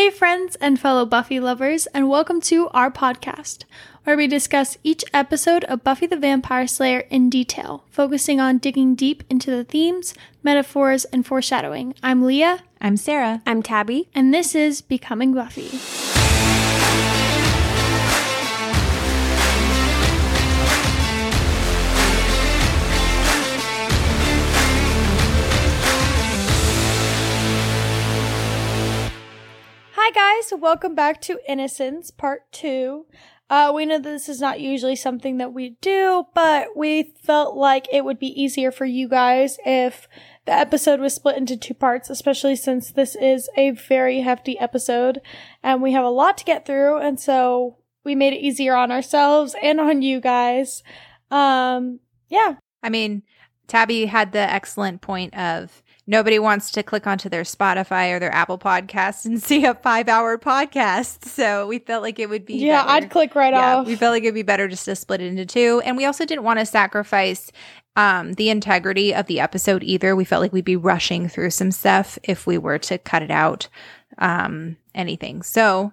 Hey, friends and fellow Buffy lovers, and welcome to our podcast, where we discuss each episode of Buffy the Vampire Slayer in detail, focusing on digging deep into the themes, metaphors, and foreshadowing. I'm Leah. I'm Sarah. I'm Tabby. And this is Becoming Buffy. Hi, guys. Welcome back to Innocence Part 2. Uh, we know that this is not usually something that we do, but we felt like it would be easier for you guys if the episode was split into two parts, especially since this is a very hefty episode and we have a lot to get through. And so we made it easier on ourselves and on you guys. Um, yeah. I mean, Tabby had the excellent point of nobody wants to click onto their Spotify or their Apple podcast and see a five hour podcast. So we felt like it would be. Yeah, better. I'd click right yeah, off. We felt like it'd be better just to split it into two. And we also didn't want to sacrifice um, the integrity of the episode either. We felt like we'd be rushing through some stuff if we were to cut it out, um, anything. So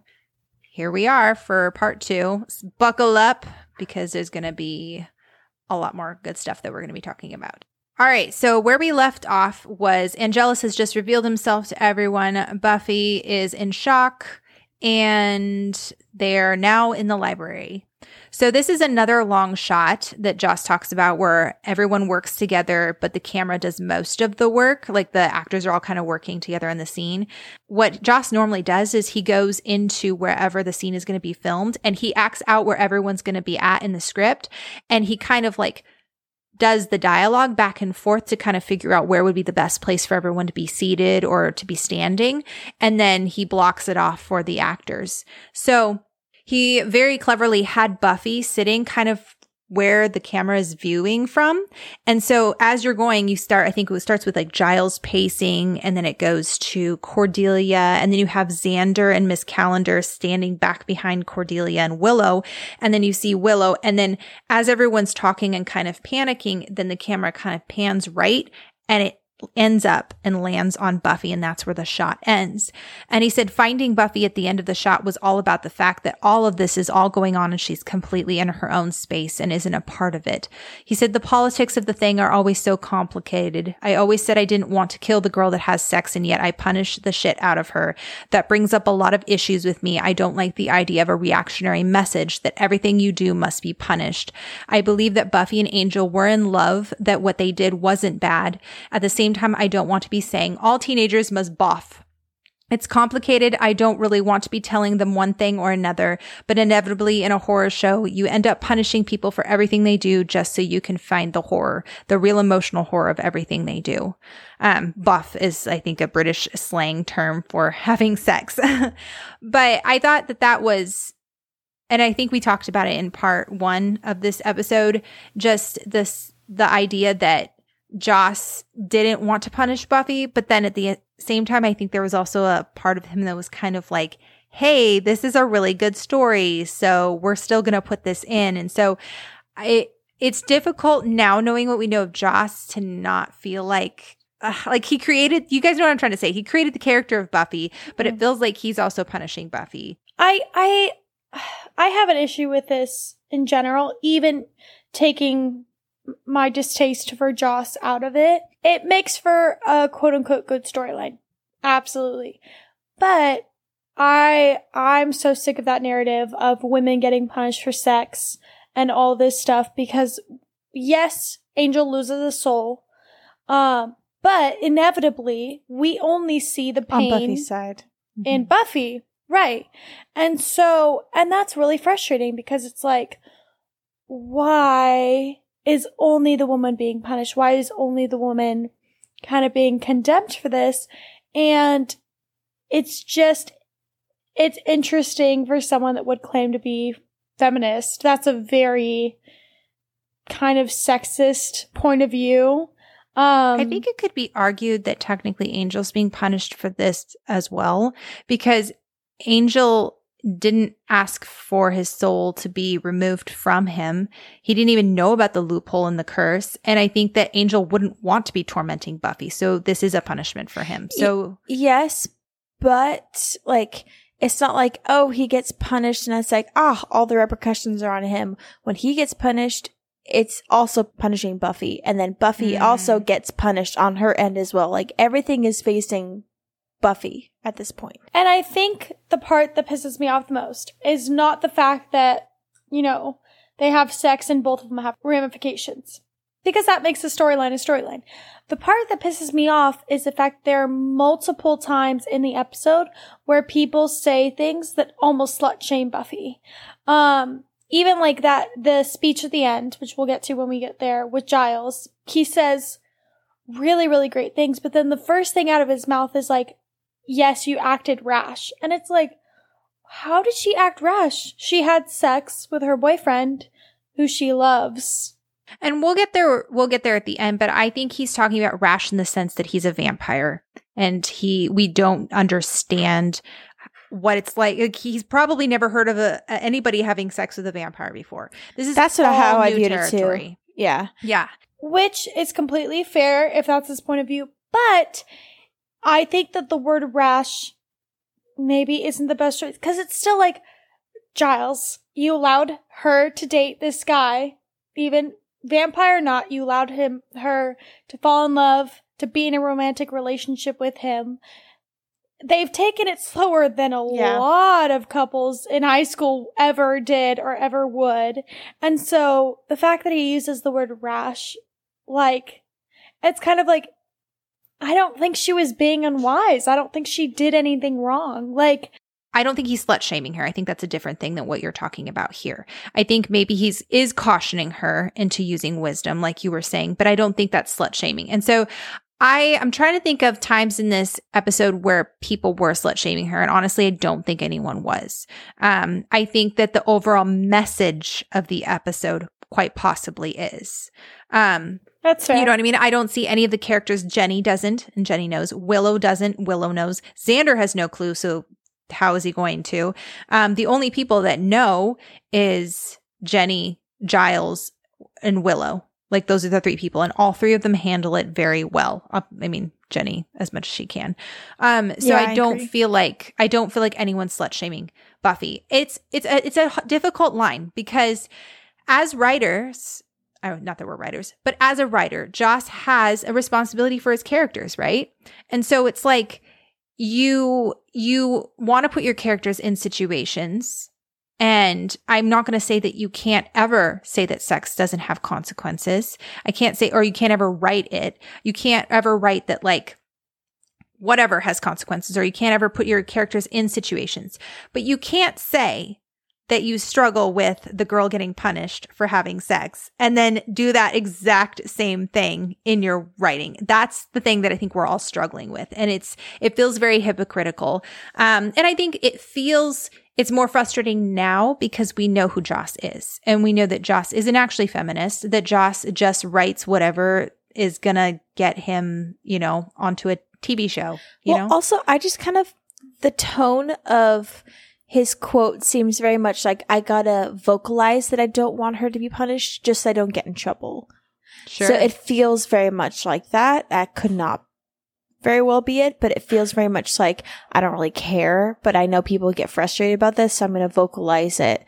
here we are for part two. Buckle up because there's going to be a lot more good stuff that we're going to be talking about. All right, so where we left off was Angelus has just revealed himself to everyone. Buffy is in shock and they're now in the library. So this is another long shot that Joss talks about where everyone works together, but the camera does most of the work. Like the actors are all kind of working together in the scene. What Joss normally does is he goes into wherever the scene is going to be filmed and he acts out where everyone's going to be at in the script. And he kind of like does the dialogue back and forth to kind of figure out where would be the best place for everyone to be seated or to be standing. And then he blocks it off for the actors. So he very cleverly had Buffy sitting kind of where the camera is viewing from. And so as you're going, you start, I think it starts with like Giles pacing and then it goes to Cordelia. And then you have Xander and Miss Calendar standing back behind Cordelia and Willow. And then you see Willow. And then as everyone's talking and kind of panicking, then the camera kind of pans right and it ends up and lands on Buffy and that's where the shot ends. And he said finding Buffy at the end of the shot was all about the fact that all of this is all going on and she's completely in her own space and isn't a part of it. He said the politics of the thing are always so complicated. I always said I didn't want to kill the girl that has sex and yet I punish the shit out of her. That brings up a lot of issues with me. I don't like the idea of a reactionary message that everything you do must be punished. I believe that Buffy and Angel were in love, that what they did wasn't bad. At the same time, I don't want to be saying all teenagers must boff. It's complicated. I don't really want to be telling them one thing or another, but inevitably in a horror show, you end up punishing people for everything they do just so you can find the horror, the real emotional horror of everything they do. Um, buff is, I think, a British slang term for having sex. but I thought that that was and I think we talked about it in part one of this episode, just this, the idea that Joss didn't want to punish Buffy, but then at the same time, I think there was also a part of him that was kind of like, Hey, this is a really good story. So we're still going to put this in. And so I, it's difficult now knowing what we know of Joss to not feel like, uh, like he created, you guys know what I'm trying to say. He created the character of Buffy, but it feels like he's also punishing Buffy. I I I have an issue with this in general, even taking my distaste for Joss out of it. It makes for a quote unquote good storyline. Absolutely. But I I'm so sick of that narrative of women getting punished for sex and all this stuff because yes, Angel loses a soul. Um but inevitably we only see the pain On Buffy's side. in Buffy. Right. And so, and that's really frustrating because it's like, why is only the woman being punished? Why is only the woman kind of being condemned for this? And it's just, it's interesting for someone that would claim to be feminist. That's a very kind of sexist point of view. Um, I think it could be argued that technically Angel's being punished for this as well, because Angel didn't ask for his soul to be removed from him. He didn't even know about the loophole in the curse. And I think that Angel wouldn't want to be tormenting Buffy. So this is a punishment for him. So yes, but like it's not like oh he gets punished and it's like ah all the repercussions are on him when he gets punished it's also punishing buffy and then buffy Mm. also gets punished on her end as well like everything is facing buffy at this point And I think the part that pisses me off the most is not the fact that, you know, they have sex and both of them have ramifications. Because that makes the storyline a storyline. The part that pisses me off is the fact there are multiple times in the episode where people say things that almost slut shame Buffy. Um, even like that, the speech at the end, which we'll get to when we get there with Giles, he says really, really great things, but then the first thing out of his mouth is like, yes, you acted rash. And it's like, how did she act rash? She had sex with her boyfriend who she loves. And we'll get there we'll get there at the end, but I think he's talking about Rash in the sense that he's a vampire and he we don't understand what it's like. like he's probably never heard of a, anybody having sex with a vampire before. This is That's what- all how I new viewed it, too. territory. yeah Yeah. Which is completely fair if that's his point of view. But I think that the word rash maybe isn't the best choice because it's still like, Giles, you allowed her to date this guy, even vampire or not, you allowed him, her to fall in love, to be in a romantic relationship with him. They've taken it slower than a Yeah. lot of couples in high school ever did or ever would. And so the fact that he uses the word rash, like, it's kind of like, I don't think she was being unwise. I don't think she did anything wrong. Like, I don't think he's slut shaming her. I think that's a different thing than what you're talking about here. I think maybe he's is cautioning her into using wisdom, like you were saying, but I don't think that's slut shaming. And so I am trying to think of times in this episode where people were slut shaming her, and honestly, I don't think anyone was. Um, I think that the overall message of the episode quite possibly is. Um, that's fair. you know what I mean? I don't see any of the characters. Jenny doesn't, and Jenny knows. Willow doesn't. Willow knows. Xander has no clue. So how is he going to? Um, the only people that know is Jenny, Giles, and Willow. Like those are the three people, and all three of them handle it very well. Uh, I mean, Jenny as much as she can. Um, so Yeah, I, I don't feel like I don't feel like anyone's slut shaming Buffy. It's it's a, it's a difficult line because as writers, oh, not that we're writers, but as a writer, Joss has a responsibility for his characters, right? And so it's like you you want to put your characters in situations and I'm not going to say that you can't ever say that sex doesn't have consequences. I can't say or you can't ever write it. You can't ever write that like whatever has consequences or you can't ever put your characters in situations. But you can't say that you struggle with the girl getting punished for having sex and then do that exact same thing in your writing. That's the thing that I think we're all struggling with. And it's, it feels very hypocritical. Um, and I think it feels, it's more frustrating now because we know who Joss is and we know that Joss isn't actually feminist, that Joss just writes whatever is gonna get him, you know, onto a TV show, you well, know? also I just kind of the tone of his quote seems very much like I gotta vocalize that I don't want her to be punished just so I don't get in trouble. sure. So it feels very much like that. That could not very well be it, but it feels very much like I don't really care, but I know people get frustrated about this, so I'm going to vocalize it.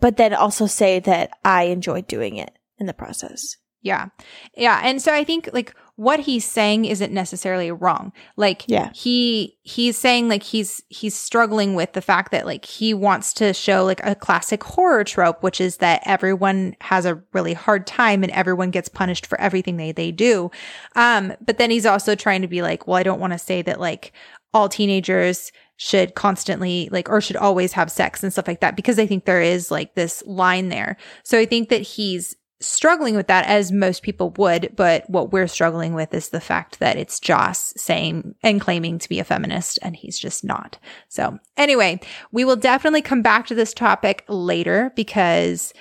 But then also say that I enjoy doing it in the process. Yeah. Yeah. And so I think like what he's saying isn't necessarily wrong. Like Yeah. he he's saying like he's he's struggling with the fact that like he wants to show like a classic horror trope, which is that everyone has a really hard time and everyone gets punished for everything they they do. Um, but then he's also trying to be like, well, I don't want to say that like all teenagers should constantly like or should always have sex and stuff like that because I think there is like this line there. So I think that he's struggling with that as most people would, but what we're struggling with is the fact that it's Joss saying and claiming to be a feminist and he's just not. So anyway, we will definitely come back to this topic later because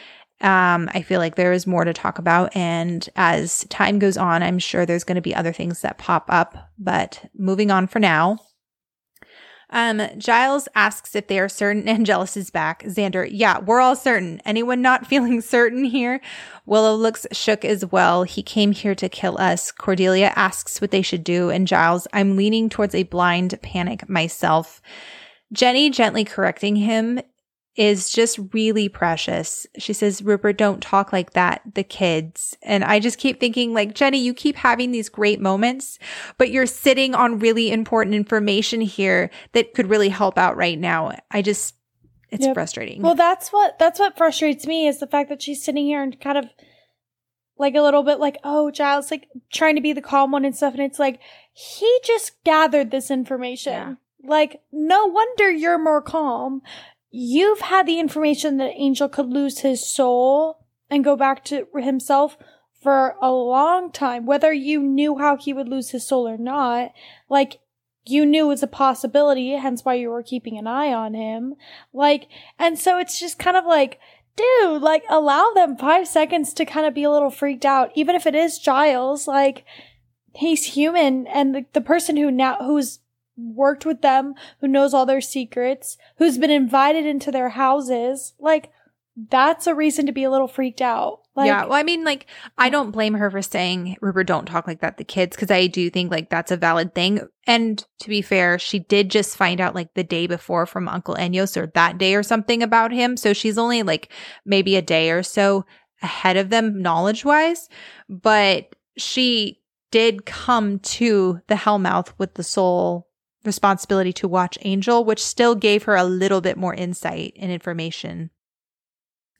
um, I feel like there is more to talk about. And as time goes on, I'm sure there's going to be other things that pop up, but moving on for now. Um, Giles asks if they are certain Angelus is back. Xander, yeah, we're all certain. Anyone not feeling certain here? Willow looks shook as well. He came here to kill us. Cordelia asks what they should do, and Giles, I'm leaning towards a blind panic myself. Jenny gently correcting him is just really precious. She says, Rupert, don't talk like that, the kids. And I just keep thinking, like, Jenny, you keep having these great moments, but you're sitting on really important information here that could really help out right now. I just, it's Yep. frustrating. Well, that's what that's what frustrates me is the fact that she's sitting here and kind of like a little bit like, oh, Giles, like trying to be the calm one and stuff, and it's like he just gathered this information. Yeah. Like, no wonder you're more calm. You've had the information that Angel could lose his soul and go back to himself for a long time, whether you knew how he would lose his soul or not. Like, you knew it was a possibility, hence why you were keeping an eye on him. Like, and so it's just kind of like, dude, like, allow them five seconds to kind of be a little freaked out, even if it is Giles. Like, he's human, and the, the person who now, who's worked with them, who knows all their secrets, who's been invited into their houses, like, that's a reason to be a little freaked out. Like, yeah. Well, I mean, like, I don't blame her for saying, Rupert, don't talk like that, to the kids, because I do think, like, that's a valid thing. And to be fair, she did just find out, like, the day before from Uncle Enyos or that day or something about him. So she's only, like, maybe a day or so ahead of them knowledge wise. But she did come to the Hellmouth with the sole responsibility to watch Angel, which still gave her a little bit more insight and information.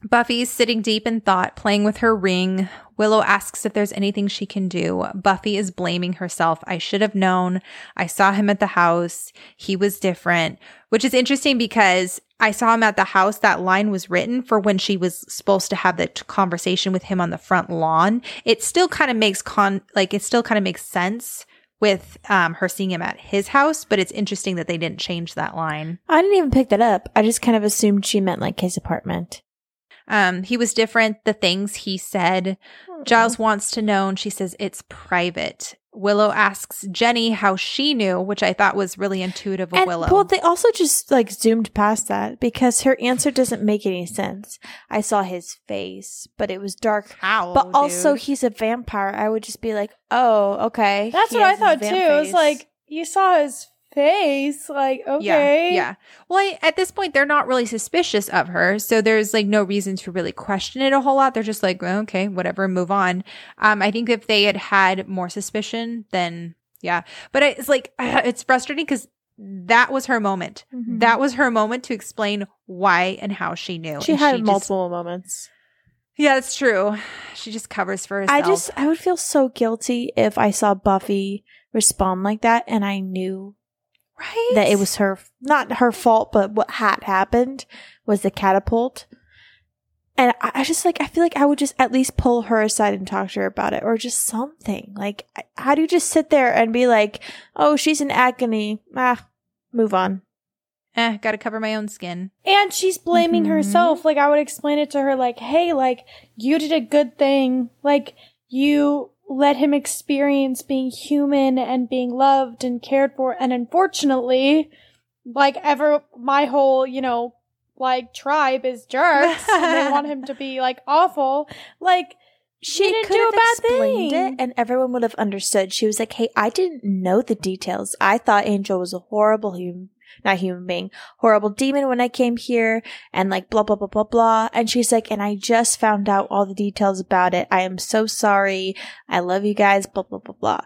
Buffy's sitting deep in thought, playing with her ring. Willow asks if there's anything she can do. Buffy is blaming herself. I should have known. I saw him at the house. He was different, which is interesting because I saw him at the house. That line was written for when she was supposed to have the conversation with him on the front lawn. It still kind of makes con, like, it still kind of makes sense with um, her seeing him at his house, but it's interesting that they didn't change that line. I didn't even pick that up. I just kind of assumed she meant like his apartment. Um, he was different. The things he said. Giles wants to know, and she says it's private. Willow asks Jenny how she knew, which I thought was really intuitive of And, Willow. Well, they also just like zoomed past that because her answer doesn't make any sense. I saw his face, but it was dark. how? But also, he's a vampire. I would just be like, oh, okay. That's He what I thought too. vamp It was like, you saw his face. Like, okay. Yeah, yeah. Well, I, at this point, they're not really suspicious of her, so there's like no reason to really question it a whole lot. They're just like, well, okay, whatever, move on. Um, I think if they had had more suspicion, then yeah. But it's like it's frustrating because that was her moment. Mhm. That was her moment to explain why and how she knew. she And had just- multiple moments. yeah, that's true. She just covers for herself. I just, I would feel so guilty if I saw Buffy respond like that and I knew right that it was her, not her fault, but what had happened was the catapult. And I, I just like, I feel like I would just at least pull her aside and talk to her about it or just something. Like, how do you just sit there and be like, oh, she's in agony? Ah, move on. eh, got to cover my own skin. And she's blaming Mhm. herself. Like, I would explain it to her, like, hey, like, you did a good thing. Like, you let him experience being human and being loved and cared for. And unfortunately, like, ever, my whole, you know, like, tribe is jerks. and they want him to be, like, awful. Like, She didn't could do a have bad explained thing. it, and everyone would have understood. She was like, "Hey, I didn't know the details. I thought Angel was a horrible human, not human being, horrible demon when I came here, and like blah blah blah blah blah." And she's like, "And I just found out all the details about it. I am so sorry. I love you guys. Blah blah blah blah."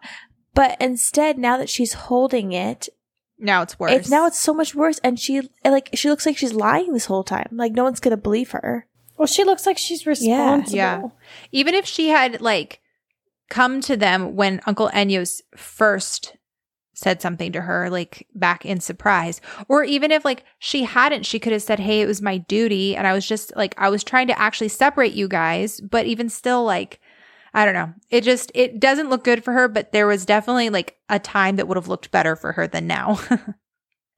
But instead, now that she's holding it, Now it's worse. it's now it's so much worse. And she like she looks like she's lying this whole time. Like no one's gonna believe her. well, she looks like she's responsible. Yeah. even if she had like come to them when Uncle Enyos first said something to her, like back in surprise, or even if like she hadn't, she could have said, Hey, it was my duty. And I was just like, I was trying to actually separate you guys. But even still, like, I don't know. It just, it doesn't look good for her, but there was definitely like a time that would have looked better for her than now.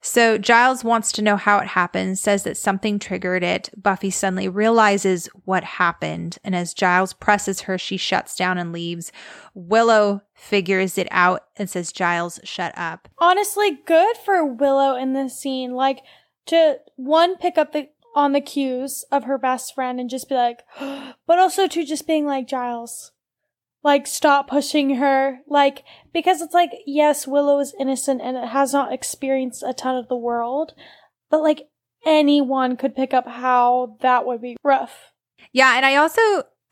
So Giles wants to know how it happened, says that something triggered it. Buffy suddenly realizes what happened. And as Giles presses her, she shuts down and leaves. Willow figures it out and says, Giles, shut up. Honestly, good for Willow in this scene. Like, to one, pick up the on the cues of her best friend and just be like, but also to just being like, Giles, like stop pushing her like because it's like yes willow is innocent and it has not experienced a ton of the world but like anyone could pick up how that would be rough Yeah, and I also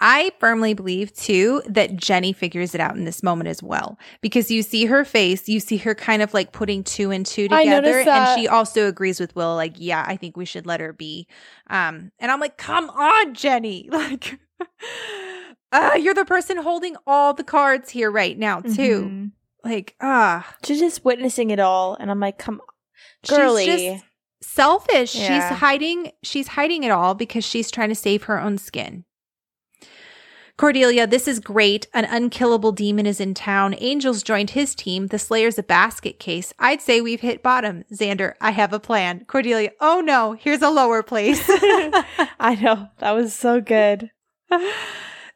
I firmly believe too that Jenny figures it out in this moment as well because you see her face, you see her kind of like putting two and two together, and she also agrees with Will, like, yeah, I think we should let her be. Um, and I'm like, come on, Jenny, like, uh, you're the person holding all the cards here right now too. Mhm. Like, ah, She's just witnessing it all, and I'm like, come, She's girly. just selfish. Yeah. She's hiding she's hiding it all because she's trying to save her own skin. Cordelia, this is great. An unkillable demon is in town. Angels joined his team. The Slayer's a basket case. I'd say we've hit bottom. Xander, I have a plan. Cordelia, oh no, here's a lower place. I know that was so good.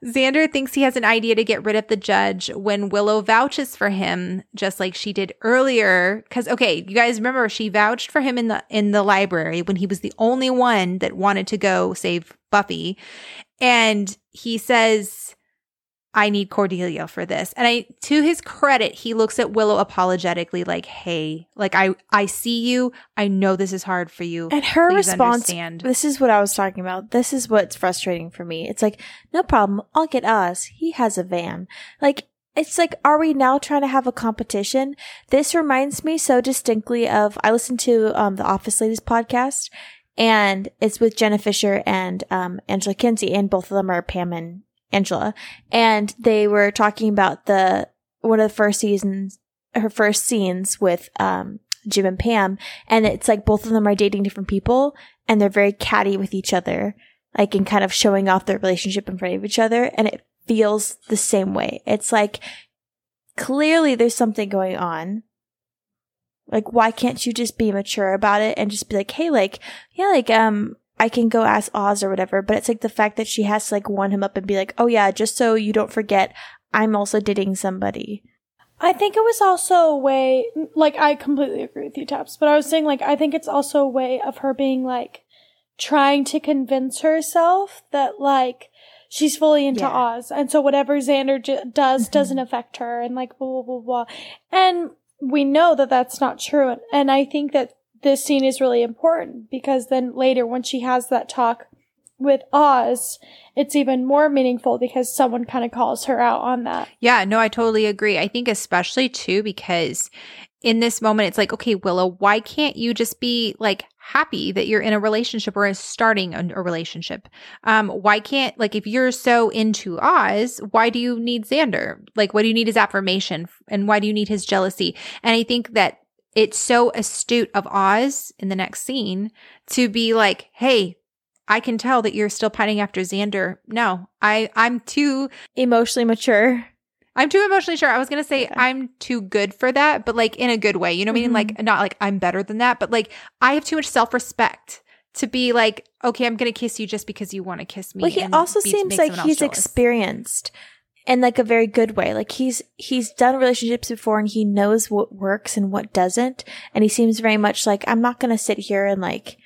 Xander thinks he has an idea to get rid of the judge when Willow vouches for him, just like she did earlier. Cause okay, you guys remember she vouched for him in the in the library when he was the only one that wanted to go save Buffy. And he says, I need Cordelia for this. And I to his credit, he looks at Willow apologetically, like, hey, like I I see you. I know this is hard for you. And her Please response, understand. this is what I was talking about. This is what's frustrating for me. It's like, no problem. I'll get us. He has a van. Like, it's like, are we now trying to have a competition? This reminds me so distinctly of, I listened to, um, the Office Ladies podcast and it's with Jenna Fischer and, um, Angela Kinsey and both of them are Pam and Angela. And they were talking about the, one of the first seasons, her first scenes with, um, Jim and Pam. And it's like both of them are dating different people and they're very catty with each other, like and kind of showing off their relationship in front of each other. And it feels the same way. It's like clearly there's something going on. Like, why can't you just be mature about it and just be like, hey, like, yeah, like, um, I can go ask Oz or whatever. But it's like the fact that she has to like one him up and be like, oh yeah, just so you don't forget, I'm also dating somebody. I think it was also a way, like, I completely agree with you, Taps, but I was saying, like, I think it's also a way of her being, like, trying to convince herself that, like, she's fully into Yeah. Oz. And so whatever Xander j- does Mhm. doesn't affect her and, like, blah, blah, blah, blah. And we know that that's not true. And I think that this scene is really important because then later when she has that talk with Oz, it's even more meaningful because someone kind of calls her out on that. Yeah, no, I totally agree. I think especially too because in this moment it's like, okay, Willow, why can't you just be like happy that you're in a relationship or is starting a, a relationship? Um, why can't like if you're so into Oz, why do you need Xander? Like, what do you need his affirmation and why do you need his jealousy? And I think that it's so astute of Oz in the next scene to be like, hey. I can tell that you're still pining after Xander. No, I I'm too Emotionally mature. I'm too emotionally sure. I was gonna say. I'm too good for that, but like in a good way. You know what I mean? Like mm-hmm. not like I'm better than that, but like I have too much self respect to be like, okay, I'm gonna kiss you just because you want to kiss me. Well, he also seems like he's jealous. experienced in like a very good way. Like he's he's done relationships before and he knows what works and what doesn't. And he seems very much like I'm not gonna sit here and like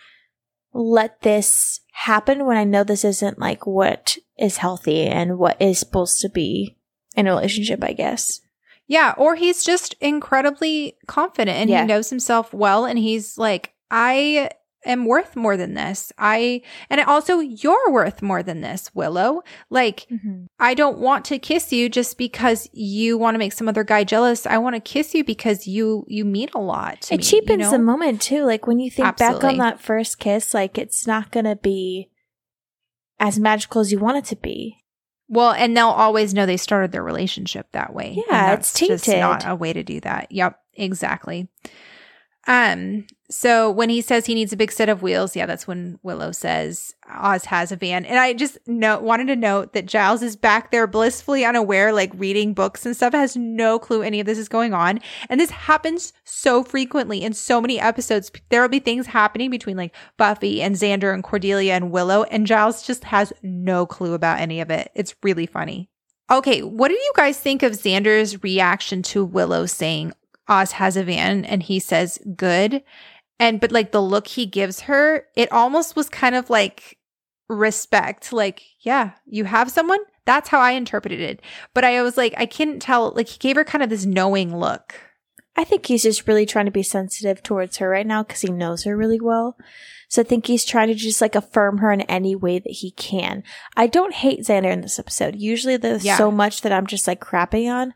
let this happen when I know this isn't like what is healthy and what is supposed to be in a relationship, I guess. Yeah, or he's just incredibly confident and Yeah. he knows himself well, and he's like, I am worth more than this. I and also you're worth more than this, Willow. Like mm-hmm. I don't want to kiss you just because you want to make some other guy jealous. I want to kiss you because you you mean a lot to It me. cheapens you know? the moment too. Like when you think back on that first kiss, like it's not gonna be as magical as you want it to be. Well, and they'll always know they started their relationship that way. Yeah, And it's that's just not a way to do that. Yep, exactly. Um, so when he says he needs a big set of wheels, yeah, that's when Willow says Oz has a van. And I just know wanted to note that Giles is back there blissfully unaware, like reading books and stuff, has no clue any of this is going on. And this happens so frequently in so many episodes. There will be things happening between like Buffy and Xander and Cordelia and Willow, and Giles just has no clue about any of it. It's really funny. Okay, what do you guys think of Xander's reaction to Willow saying Oz has a van and he says good? And but like the look he gives her, it almost was kind of like respect. Like, yeah, you have someone? That's how I interpreted it. But I was like, I couldn't tell. Like, he gave her kind of this knowing look. I think he's just really trying to be sensitive towards her right now because he knows her really well. So I think he's trying to just like affirm her in any way that he can. I don't hate Xander in this episode. Usually there's Yeah. so much that I'm just like crapping on.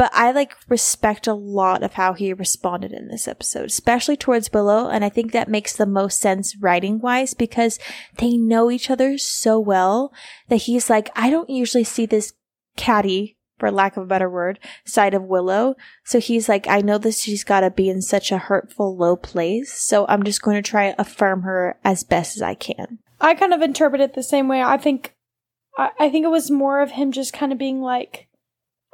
But I like respect a lot of how he responded in this episode, especially towards Willow. And I think that makes the most sense writing wise because they know each other so well that he's like, I don't usually see this catty, for lack of a better word, side of Willow. So he's like, I know that she's got to be in such a hurtful, low place. So I'm just going to try affirm her as best as I can. I kind of interpret it the same way. I think, I, I think it was more of him just kind of being like,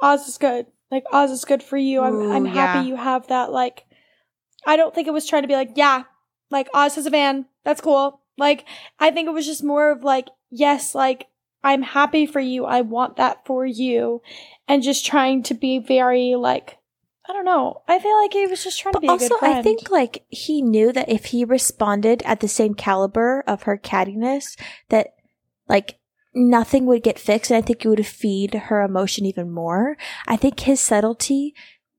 Oz is good. Like Oz is good for you. I'm, Ooh, I'm happy yeah. you have that. Like, I don't think it was trying to be like, yeah, like Oz has a van. That's cool. Like, I think it was just more of like, yes, like I'm happy for you. I want that for you, and just trying to be very like, I don't know. I feel like he was just trying to be But a good also. I think like he knew that if he responded at the same caliber of her cattiness, that like nothing would get fixed. And I think it would feed her emotion even more. I think his subtlety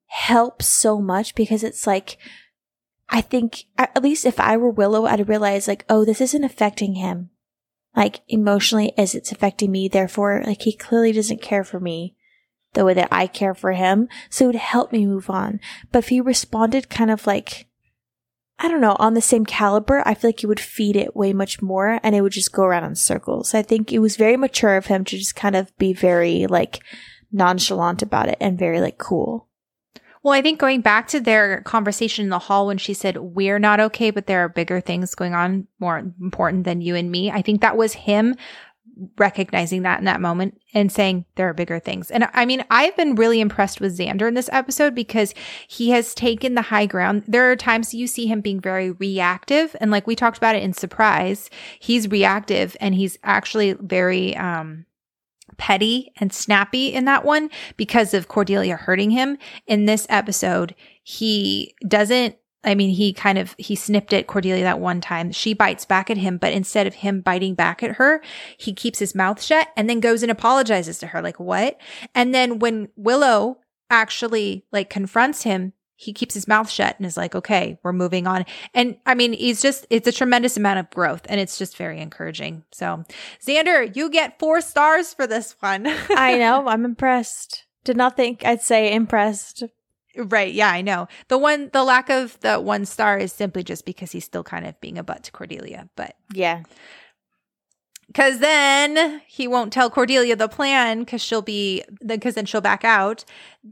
helps so much because it's like, I think at least if I were Willow, I'd realize like, oh, this isn't affecting him like emotionally as it's affecting me. Therefore, like he clearly doesn't care for me the way that I care for him. So it would help me move on. But if he responded kind of like, I don't know, on the same caliber, I feel like he would feed it way much more and it would just go around in circles. I think it was very mature of him to just kind of be very like nonchalant about it and very like cool. Well, I think going back to their conversation in the hall when she said, We're not okay, but there are bigger things going on more important than you and me. I think that was him recognizing that in that moment and saying there are bigger things. And I mean, I've been really impressed with Xander in this episode because he has taken the high ground. There are times you see him being very reactive. And like we talked about it in Surprise, he's reactive and he's actually very, um, petty and snappy in that one because of Cordelia hurting him. In this episode, he doesn't I mean, he kind of he snipped at Cordelia that one time. She bites back at him, but instead of him biting back at her, he keeps his mouth shut and then goes and apologizes to her like, "What?" And then when Willow actually like confronts him, he keeps his mouth shut and is like, "Okay, we're moving on." And I mean, he's just it's a tremendous amount of growth and it's just very encouraging. So, Xander, you get 4 stars for this one. I know, I'm impressed. Did not think I'd say impressed. Right. Yeah, I know. The one, the lack of the one star is simply just because he's still kind of being a butt to Cordelia. But Yeah. Because then he won't tell Cordelia the plan because she'll be, because then she'll back out.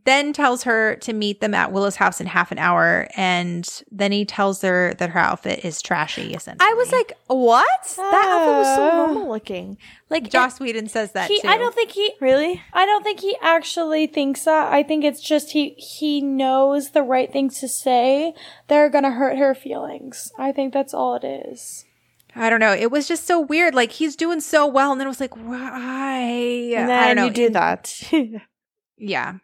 Then tells her to meet them at Willow's house in half an hour. And then he tells her that her outfit is trashy, essentially. I was like, what? That outfit was so Uh, normal looking. Like, Joss Whedon says that he, too. I don't think he really? I don't think he actually thinks that. I think it's just he he knows the right things to say that are gonna hurt her feelings. I think that's all it is. I don't know. It was just so weird. Like he's doing so well. And then it was like, why? And I don't know. you do that. Yeah.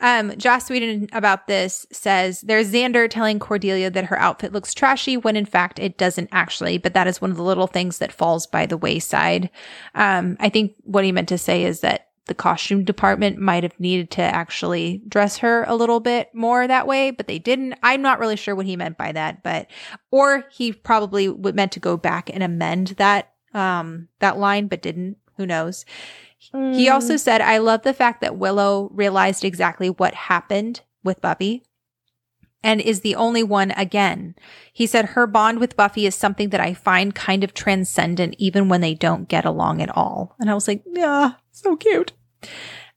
Um, Joss Whedon about this says there's Xander telling Cordelia that her outfit looks trashy when in fact it doesn't actually, but that is one of the little things that falls by the wayside. Um, I think what he meant to say is that the costume department might have needed to actually dress her a little bit more that way, but they didn't. I'm not really sure what he meant by that, but, or he probably meant to go back and amend that, um, that line, but didn't. Who knows? He Mm. also said, I love the fact that Willow realized exactly what happened with Buffy and is the only one again. He said, her bond with Buffy is something that I find kind of transcendent even when they don't get along at all. And I was like, yeah, so cute.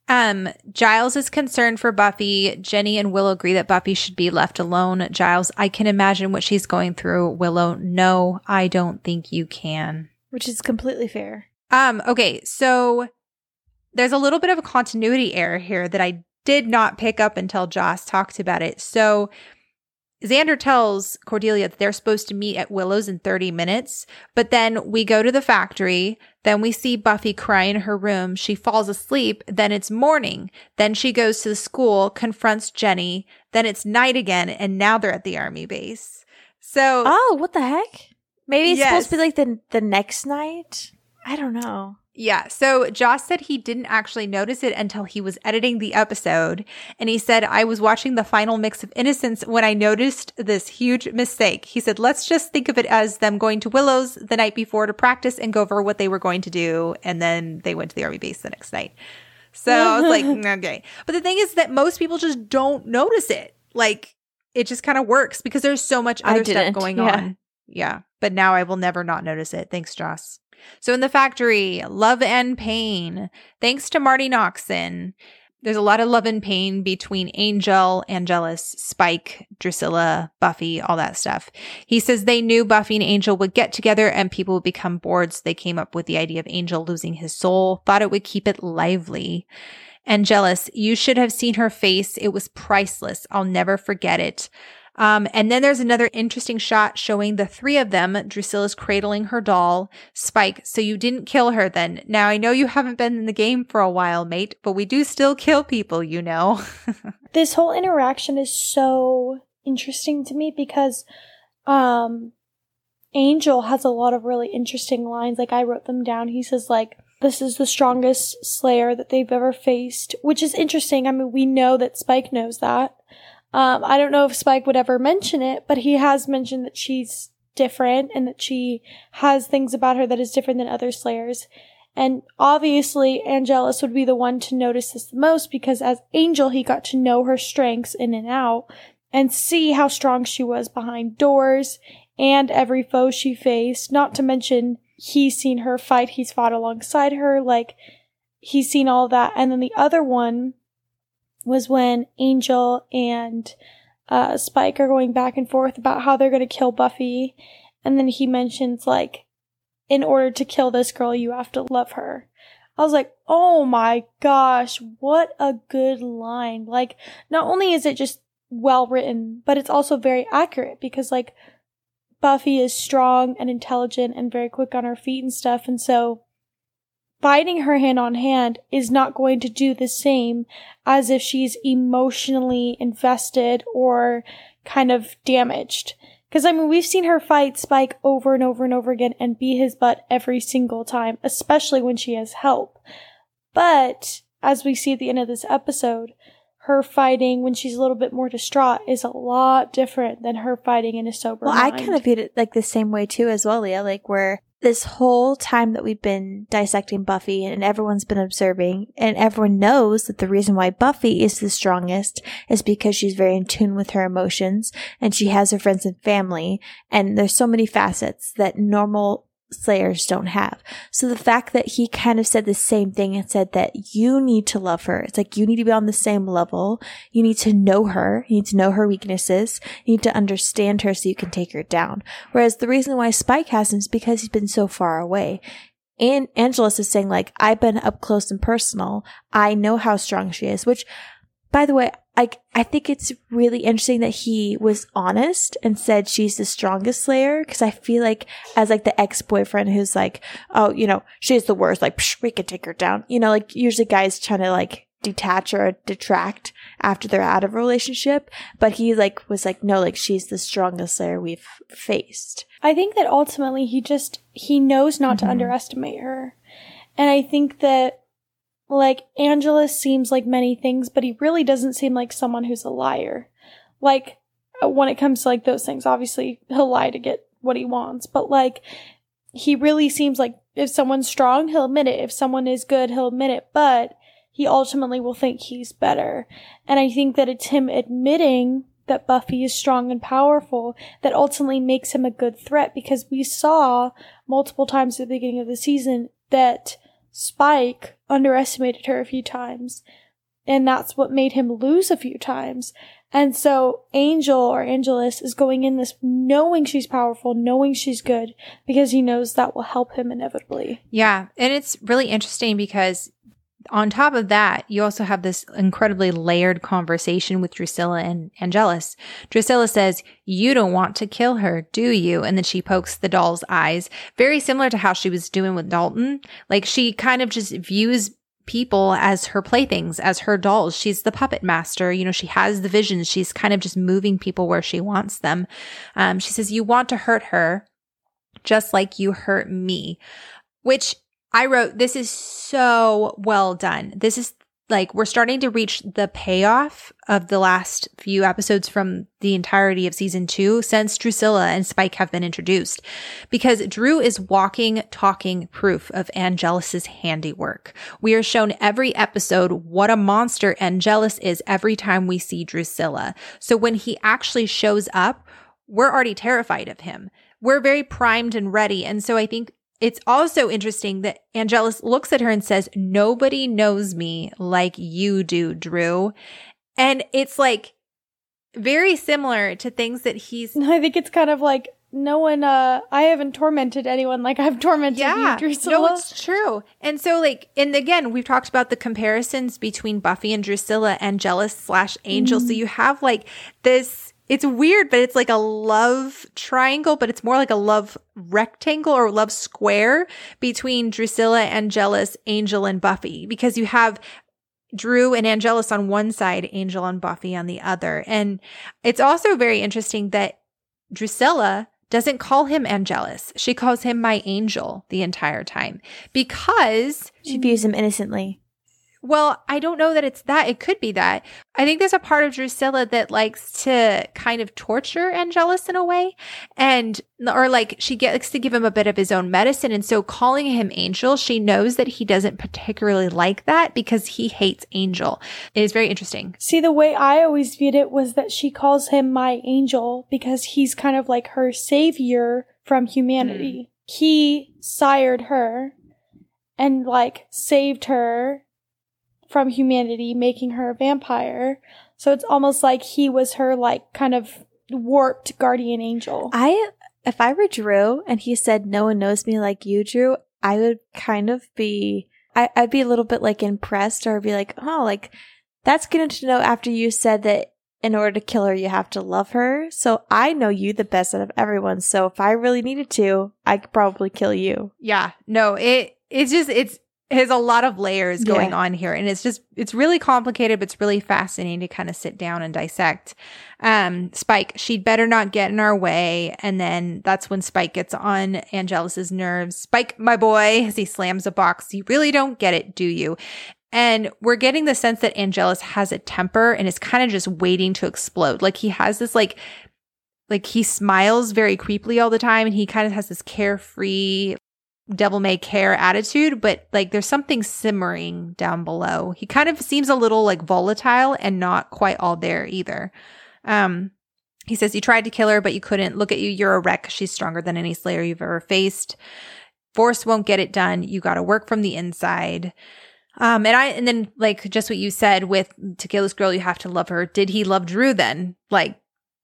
Um, Giles is concerned for Buffy. Jenny and Willow agree that Buffy should be left alone. Giles, I can imagine what she's going through. Willow, no, I don't think you can. Which is completely fair. Um, okay, so there's a little bit of a continuity error here that I did not pick up until Joss talked about it. So Xander tells Cordelia that they're supposed to meet at Willow's in 30 minutes, but then we go to the factory. Then we see Buffy cry in her room. She falls asleep. Then it's morning. Then she goes to the school, confronts Jenny. Then it's night again, and now they're at the army base. So, Oh, what the heck? Maybe it's supposed to be like the the next night. I don't know. Yeah. So Joss said he didn't actually notice it until he was editing the episode. And he said, I was watching the final mix of Innocence when I noticed this huge mistake. He said, let's just think of it as them going to Willow's the night before to practice and go over what they were going to do. And then they went to the army base the next night. So I was like, okay. But the thing is that most people just don't notice it. Like it just kind of works because there's so much other stuff going yeah. on. Yeah. But now I will never not notice it. Thanks, Joss. So in the factory, love and pain. Thanks to Marti Noxon. There's a lot of love and pain between Angel, Angelus, Spike, Drusilla, Buffy, all that stuff. He says they knew Buffy and Angel would get together and people would become bored. So they came up with the idea of Angel losing his soul, thought it would keep it lively. Angelus, you should have seen her face. It was priceless. I'll never forget it. Um, and then there's another interesting shot showing the three of them. Drusilla's cradling her doll. Spike, so you didn't kill her then. Now I know you haven't been in the game for a while, mate, but we do still kill people, you know. this whole interaction is so interesting to me because um Angel has a lot of really interesting lines like I wrote them down. He says like this is the strongest slayer that they've ever faced, which is interesting. I mean, we know that Spike knows that. Um I don't know if Spike would ever mention it, but he has mentioned that she's different and that she has things about her that is different than other slayers. And obviously, Angelus would be the one to notice this the most because as Angel, he got to know her strengths in and out and see how strong she was behind doors and every foe she faced. Not to mention, he's seen her fight, he's fought alongside her, like, he's seen all that. And then the other one was when Angel and uh, Spike are going back and forth about how they're going to kill Buffy. And then he mentions, like, in order to kill this girl, you have to love her. I was like, oh my gosh, what a good line. Like, not only is it just well written, but it's also very accurate because, like, Buffy is strong and intelligent and very quick on her feet and stuff. And so, fighting her hand on hand is not going to do the same as if she's emotionally invested or kind of damaged. Because, I mean, we've seen her fight Spike over and over and over again and be his butt every single time, especially when she has help. But, as we see at the end of this episode, her fighting when she's a little bit more distraught is a lot different than her fighting in a sober Well, I kind of viewed it like the same way too, as well, Leah. Like where this whole time that we've been dissecting Buffy and everyone's been observing, and everyone knows that the reason why Buffy is the strongest is because she's very in tune with her emotions and she has her friends and family. And there's so many facets that normal slayers don't have. So the fact that he kind of said the same thing and said that you need to love her. It's like you need to be on the same level. You need to know her. You need to know her weaknesses. You need to understand her so you can take her down. Whereas the reason why Spike hasn't is because he's been so far away. And Angelus is saying like, I've been up close and personal. I know how strong she is, which by the way, like, I think it's really interesting that he was honest and said she's the strongest slayer. Cause I feel like as like the ex-boyfriend who's like, oh, you know, she's the worst. Like, psh, we could take her down. You know, like usually guys trying to like detach or detract after they're out of a relationship. But he like was like, no, like she's the strongest slayer we've faced. I think that ultimately he just he knows not to Mhm. underestimate her. And I think that like Angelus seems like many things, but he really doesn't seem like someone who's a liar. Like uh, when it comes to like those things, obviously he'll lie to get what he wants, but like he really seems like if someone's strong, he'll admit it. If someone is good, he'll admit it, but he ultimately will think he's better. And I think that it's him admitting that Buffy is strong and powerful that ultimately makes him a good threat because we saw multiple times at the beginning of the season that Spike underestimated her a few times. And that's what made him lose a few times. And so Angel or Angelus is going in this knowing she's powerful, knowing she's good, because he knows that will help him inevitably. Yeah. And it's really interesting because on top of that, you also have this incredibly layered conversation with Drusilla and Angelus. Drusilla says, You don't want to kill her, do you? And then she pokes the doll's eyes, very similar to how she was doing with Dalton. Like she kind of just views people as her playthings, as her dolls. She's the puppet master. You know, she has the visions. She's kind of just moving people where she wants them. Um, she says, You want to hurt her just like you hurt me, which I wrote, This is so well done. This is like we're starting to reach the payoff of the last few episodes from the entirety of season two since Drusilla and Spike have been introduced. Because Drew is walking, talking proof of Angelus's handiwork. We are shown every episode what a monster Angelus is every time we see Drusilla. So when he actually shows up, we're already terrified of him. We're very primed and ready. And so I think it's also interesting that Angelus looks at her and says, Nobody knows me like you do, Drew. And it's like very similar to things that he's. I think it's kind of like no one uh I haven't tormented anyone like I've tormented Yeah, you, Drusilla. no, it's true. And so, like, and again, we've talked about the comparisons between Buffy and Drusilla, Angelus slash Angel. So you have like this. It's weird, but it's like a love triangle, but it's more like a love rectangle or love square between Drusilla, Angelus, Angel, and Buffy, because you have Drew and Angelus on one side, Angel and Buffy on the other. And it's also very interesting that Drusilla doesn't call him Angelus. She calls him my angel the entire time because She views him innocently. Well, I don't know that it's that. It could be that. I think there's a part of Drusilla that likes to kind of torture Angelus in a way. And, or like she gets to give him a bit of his own medicine. And so calling him Angel, she knows that he doesn't particularly like that because he hates Angel. It is very interesting. See, the way I always viewed it was that she calls him my angel because he's kind of like her savior from humanity. Hmm. He sired her and like saved her from humanity, making her a vampire. So it's almost like he was her like kind of warped guardian angel. I, if I were Drew and he said, no one knows me like you, Drew, I would kind of be, I, I'd be a little bit like impressed or be like, oh, like that's good to know after you said that in order to kill her, you have to love her. So I know you the best out of everyone. So if I really needed to, I could probably kill you. Yeah. No, it, it's just, it's, has a lot of layers going Yeah. on here and it's just it's really complicated but it's really fascinating to kind of sit down and dissect. Um spike she'd better not get in our way and then that's when spike gets on angelus's nerves. Spike my boy as he slams a box you really don't get it do you? And we're getting the sense that angelus has a temper and is kind of just waiting to explode. Like he has this like like he smiles very creepily all the time and he kind of has this carefree devil may care attitude, but like there's something simmering down below. He kind of seems a little like volatile and not quite all there either. Um, he says, You tried to kill her, but you couldn't. Look at you. You're a wreck. She's stronger than any slayer you've ever faced. Force won't get it done. You got to work from the inside. Um, and I, and then like just what you said with to kill this girl, you have to love her. Did he love Drew then? Like,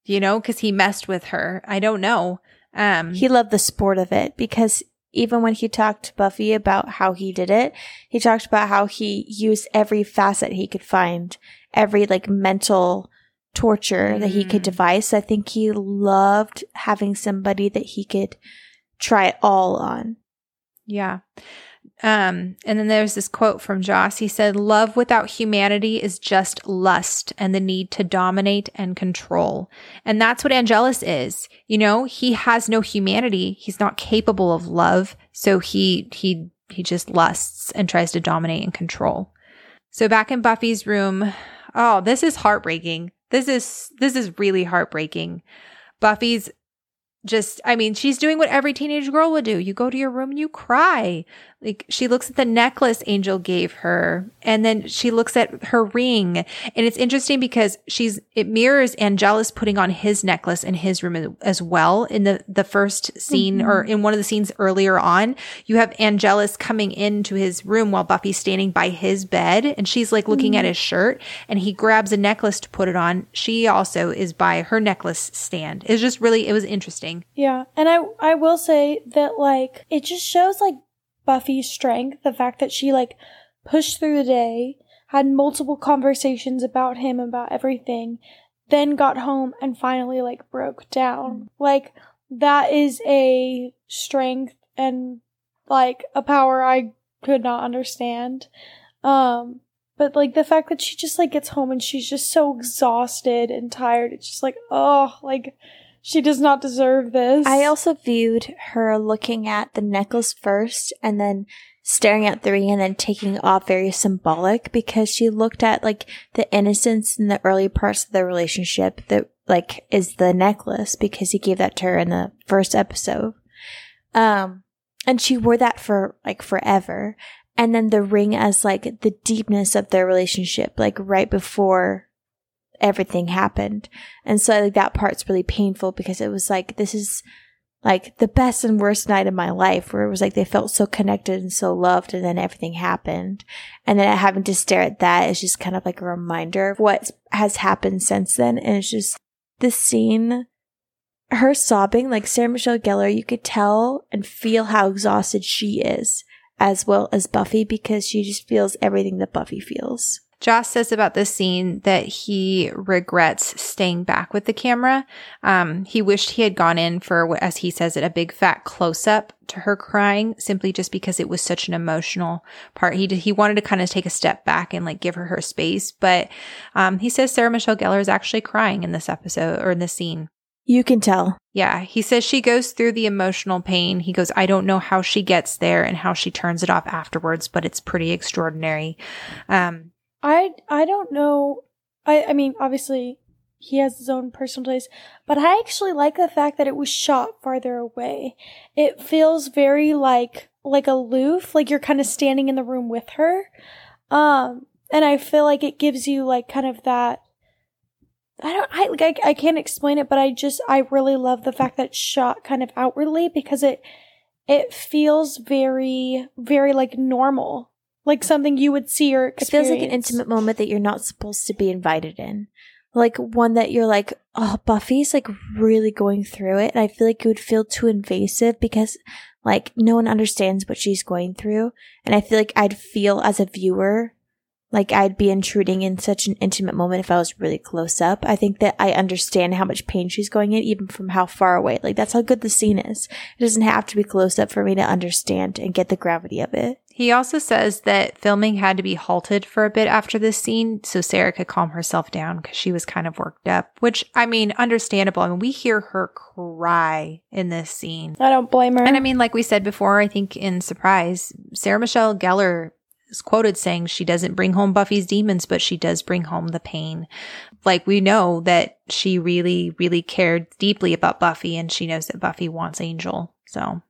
you know, because he messed with her. I don't know. Um, He loved the sport of it because even when he talked to Buffy about how he did it, he talked about how he used every facet he could find, every like mental torture that he could Mm. devise. I think he loved having somebody that he could try it all on. Yeah. Um, and then there's this quote from Joss. He said, Love without humanity is just lust and the need to dominate and control. And that's what Angelus is. You know, he has no humanity. He's not capable of love. So he, he, he just lusts and tries to dominate and control. So back in Buffy's room, oh, this is heartbreaking. This is, this is really heartbreaking. Buffy's just i mean she's doing what every teenage girl would do you go to your room and you cry like she looks at the necklace angel gave her and then she looks at her ring. And it's interesting because she's it mirrors angelus putting on his necklace in his room as well in the the first scene mm-hmm. or in one of the scenes earlier on. You have angelus coming into his room while buffy's standing by his bed and she's like looking mm-hmm. at his shirt and he grabs a necklace to put it on. She also is by her necklace stand. It's just really it was interesting. Yeah and i i will say that like it just shows like Buffy's strength, the fact that she like pushed through the day, had multiple conversations about him, about everything, then got home and finally like broke down. Mm-hmm. Like that is a strength and like a power I could not understand. Um but like the fact that she just like gets home and she's just so exhausted and tired, it's just like, oh, like she does not deserve this. I also viewed her looking at the necklace first and then staring at the ring and then taking off very symbolic because she looked at like the innocence in the early parts of the relationship that like is the necklace because he gave that to her in the first episode. Um, and she wore that for like forever. And then the ring as like the deepness of their relationship, like right before everything happened. And so like that part's really painful because it was like, this is like the best and worst night of my life where it was like they felt so connected and so loved and then everything happened. And then having to stare at that is just kind of like a reminder of what has happened since then. And it's just the scene, her sobbing, like Sarah Michelle Gellar, you could tell and feel how exhausted she is as well as Buffy because she just feels everything that Buffy feels. Joss says about this scene that he regrets staying back with the camera. Um, he wished he had gone in for, as he says it, a big fat close up to her crying simply just because it was such an emotional part. He did, he wanted to kind of take a step back and like give her her space. But, um, he says Sarah Michelle Gellar is actually crying in this episode or in this scene. You can tell. Yeah. He says she goes through the emotional pain. He goes, I don't know how she gets there and how she turns it off afterwards, but it's pretty extraordinary. Um, I I don't know. I I mean, obviously he has his own personal taste, but I actually like the fact that it was shot farther away. It feels very like like aloof, like you're kind of standing in the room with her. Um, and I feel like it gives you like kind of that. I don't. I like. I, I can't explain it, but I just. I really love the fact that it's shot kind of outwardly because it. It feels very, very like normal like something you would see or experience. It feels like an intimate moment that you're not supposed to be invited in. Like one that you're like, oh, Buffy's like really going through it. And I feel like it would feel too invasive because like no one understands what she's going through. And I feel like I'd feel as a viewer like I'd be intruding in such an intimate moment if I was really close up. I think that I understand how much pain she's going in, even from how far away. Like that's how good the scene is. It doesn't have to be close up for me to understand and get the gravity of it. He also says that filming had to be halted for a bit after this scene so Sarah could calm herself down because she was kind of worked up, which I mean, understandable. I mean, we hear her cry in this scene. I don't blame her. And I mean, like we said before, I think in Surprise, Sarah Michelle Gellar is quoted saying she doesn't bring home Buffy's demons, but she does bring home the pain. Like we know that she really, really cared deeply about Buffy and she knows that Buffy wants Angel. So,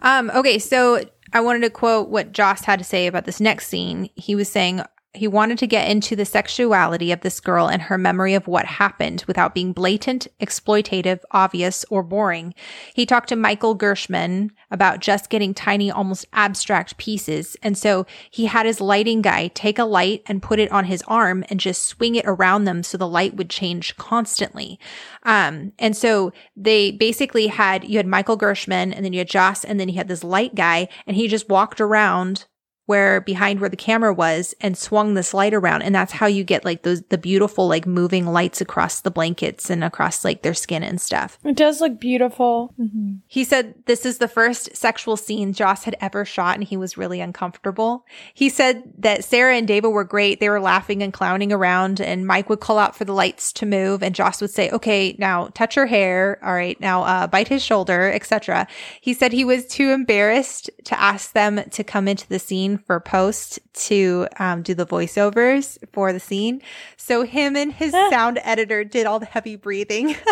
um, okay. So I wanted to quote what Joss had to say about this next scene. He was saying, he wanted to get into the sexuality of this girl and her memory of what happened without being blatant, exploitative, obvious, or boring. He talked to Michael Gershman about just getting tiny, almost abstract pieces. And so he had his lighting guy take a light and put it on his arm and just swing it around them so the light would change constantly. Um, and so they basically had, you had Michael Gershman and then you had Joss and then you had this light guy and he just walked around where behind where the camera was and swung this light around. And that's how you get like those, the beautiful, like moving lights across the blankets and across like their skin and stuff. It does look beautiful. Mm-hmm. He said this is the first sexual scene Joss had ever shot and he was really uncomfortable. He said that Sarah and David were great. They were laughing and clowning around and Mike would call out for the lights to move and Joss would say, okay, now touch her hair. All right. Now, uh, bite his shoulder, etc. He said he was too embarrassed to ask them to come into the scene for post to um, do the voiceovers for the scene. So him and his sound editor did all the heavy breathing.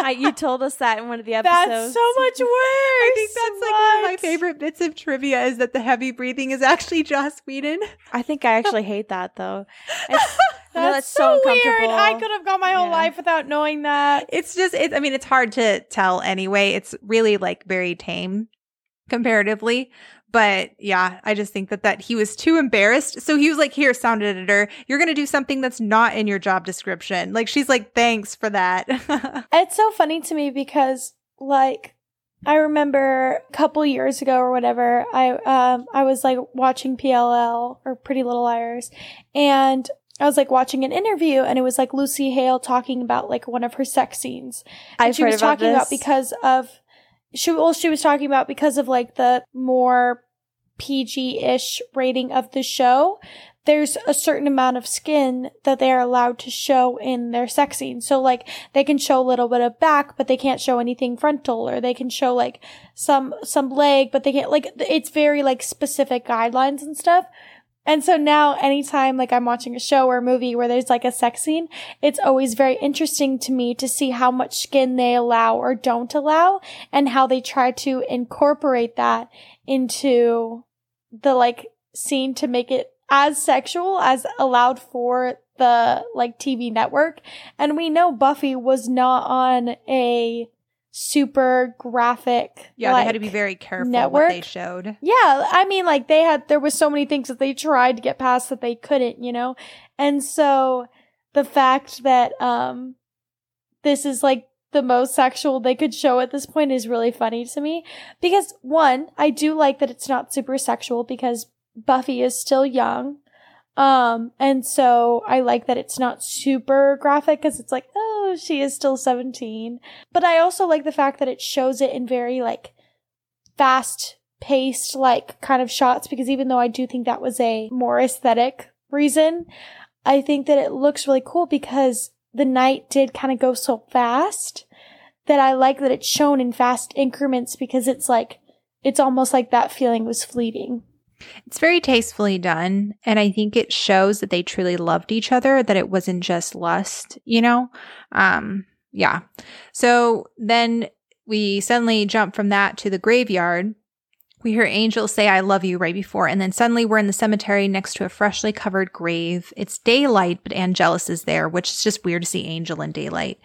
I, you told us that in one of the episodes. That's so much worse. I think that's like one of my favorite bits of trivia is that the heavy breathing is actually Joss Whedon. I think I actually hate that though. It's, I know That's, that's so so weird. I could have gone my whole Yeah. life without knowing that. It's just, it's, I mean, it's hard to tell anyway. It's really like very tame comparatively. But yeah, I just think that that he was too embarrassed. So he was like, "Here, sound editor, you're going to do something that's not in your job description." Like she's like, "Thanks for that." It's so funny to me because like I remember a couple years ago or whatever, I um I was like watching PLL or Pretty Little Liars and I was like watching an interview and it was like Lucy Hale talking about like one of her sex scenes. And I've she was talking about because of she well she was talking about because of like the more PG-ish rating of the show. There's a certain amount of skin that they are allowed to show in their sex scenes. So like they can show a little bit of back, but they can't show anything frontal, or they can show like some some leg, but they can't like it's very like specific guidelines and stuff. And so now anytime like I'm watching a show or a movie where there's like a sex scene, it's always very interesting to me to see how much skin they allow or don't allow and how they try to incorporate that into the like scene to make it as sexual as allowed for the like TV network. And we know Buffy was not on a super graphic yeah, they had to be very careful network? what they showed. yeah, I mean, like they had, there was so many things that they tried to get past that they couldn't, you know? And so the fact that, um, this is like the most sexual they could show at this point is really funny to me because one, I do like that it's not super sexual because Buffy is still young. Um, and so I like that it's not super graphic because it's like, oh, she is still 17. But I also like the fact that it shows it in very like fast paced, like kind of shots because even though I do think that was a more aesthetic reason, I think that it looks really cool because the night did kind of go so fast that I like that it's shown in fast increments because it's like, it's almost like that feeling was fleeting. It's very tastefully done. And I think it shows that they truly loved each other, that it wasn't just lust, you know? Um, yeah. So then we suddenly jump from that to the graveyard. We hear Angel say, I love you right before. And then suddenly we're in the cemetery next to a freshly covered grave. It's daylight, but Angelus is there, which is just weird to see Angel in daylight.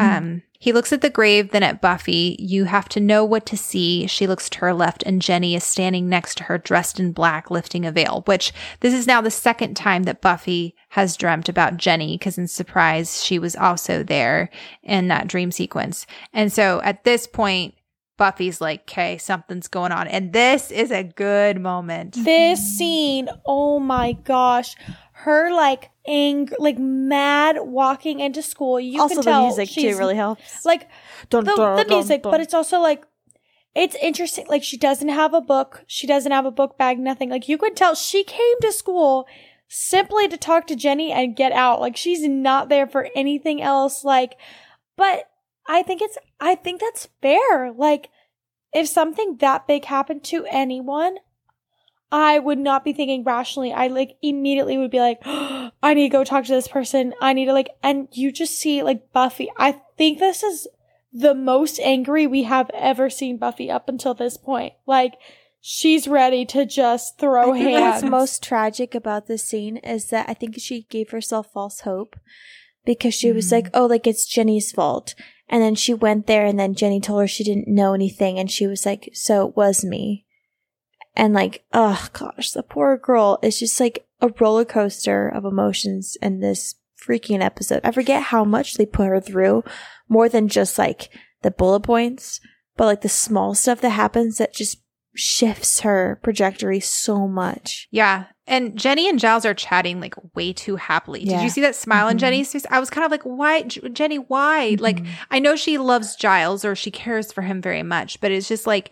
Um, he looks at the grave, then at Buffy. You have to know what to see. She looks to her left, and Jenny is standing next to her, dressed in black, lifting a veil, which this is now the second time that Buffy has dreamt about Jenny, because in surprise, she was also there in that dream sequence. And so at this point, Buffy's like, okay, something's going on. And this is a good moment. This scene, oh my gosh, her like ang like mad walking into school. You also can the tell music too really helps. like Dun, the, dun, the dun, music, dun. but it's also like it's interesting. Like she doesn't have a book, she doesn't have a book bag, nothing. Like you could tell she came to school simply to talk to Jenny and get out. Like she's not there for anything else. Like, but I think it's I think that's fair. Like if something that big happened to anyone, I would not be thinking rationally. I like immediately would be like, I need to go talk to this person. I need to like, and you just see like Buffy. I think this is the most angry we have ever seen Buffy up until this point. Like, she's ready to just throw I think hands. what's most tragic about this scene is that I think she gave herself false hope because she was Mm. like, oh, like it's Jenny's fault. And then she went there and then Jenny told her she didn't know anything and she was like, so it was me. And like, oh gosh, the poor girl is just like a roller coaster of emotions in this freaking episode. I forget how much they put her through more than just like the bullet points, but like the small stuff that happens that just shifts her trajectory so much. Yeah. And Jenny and Giles are chatting like way too happily. Did you see that smile on Mhm. Jenny's face? I was kind of like, why, J- Jenny, why? Like, I know she loves Giles or she cares for him very much, but it's just like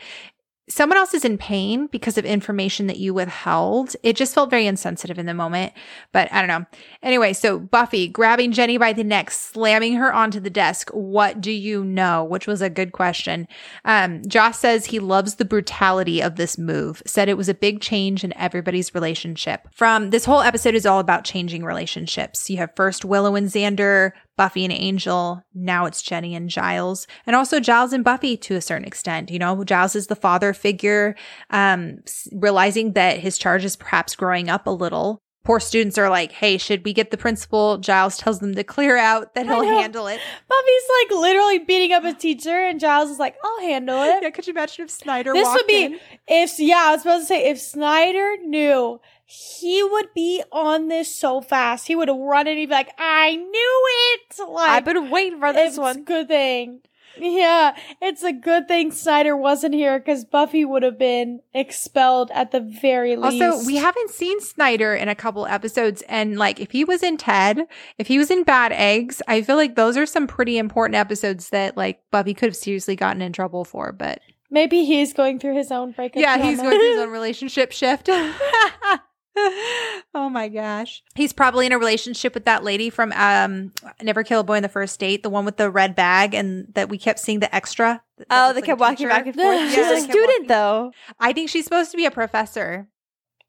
someone else is in pain because of information that you withheld. It just felt very insensitive in the moment, but I don't know. Anyway, so Buffy grabbing Jenny by the neck, slamming her onto the desk. What do you know? Which was a good question. Um, Joss says he loves the brutality of this move, said it was a big change in everybody's relationship. From this whole episode is all about changing relationships. You have first Willow and Xander, Buffy and Angel. Now it's Jenny and Giles, and also Giles and Buffy to a certain extent. You know, Giles is the father figure, um, realizing that his charge is perhaps growing up a little poor students are like, hey, should we get the principal? Giles tells them to clear out, that he'll handle it. Buffy's like literally beating up a teacher, and Giles is like, I'll handle it. Yeah, could you imagine if Snyder this would be in? if yeah, I was supposed to say if Snyder knew he would be on this so fast. He would have run and he'd be like, I knew it. Like I've been waiting for this it's one. a good thing. Yeah, it's a good thing Snyder wasn't here because Buffy would have been expelled at the very least. Also, we haven't seen Snyder in a couple episodes, and like if he was in Ted, if he was in Bad Eggs, I feel like those are some pretty important episodes that like Buffy could have seriously gotten in trouble for. But maybe he's going through his own breakup. yeah, he's going through his own relationship shift. oh my gosh. He's probably in a relationship with that lady from um Never Kill a Boy in the First Date, the one with the red bag and that we kept seeing the extra. that Oh, they like kept a walking back and forth. Yeah, She's they a student, walking- though. I think she's supposed to be a professor.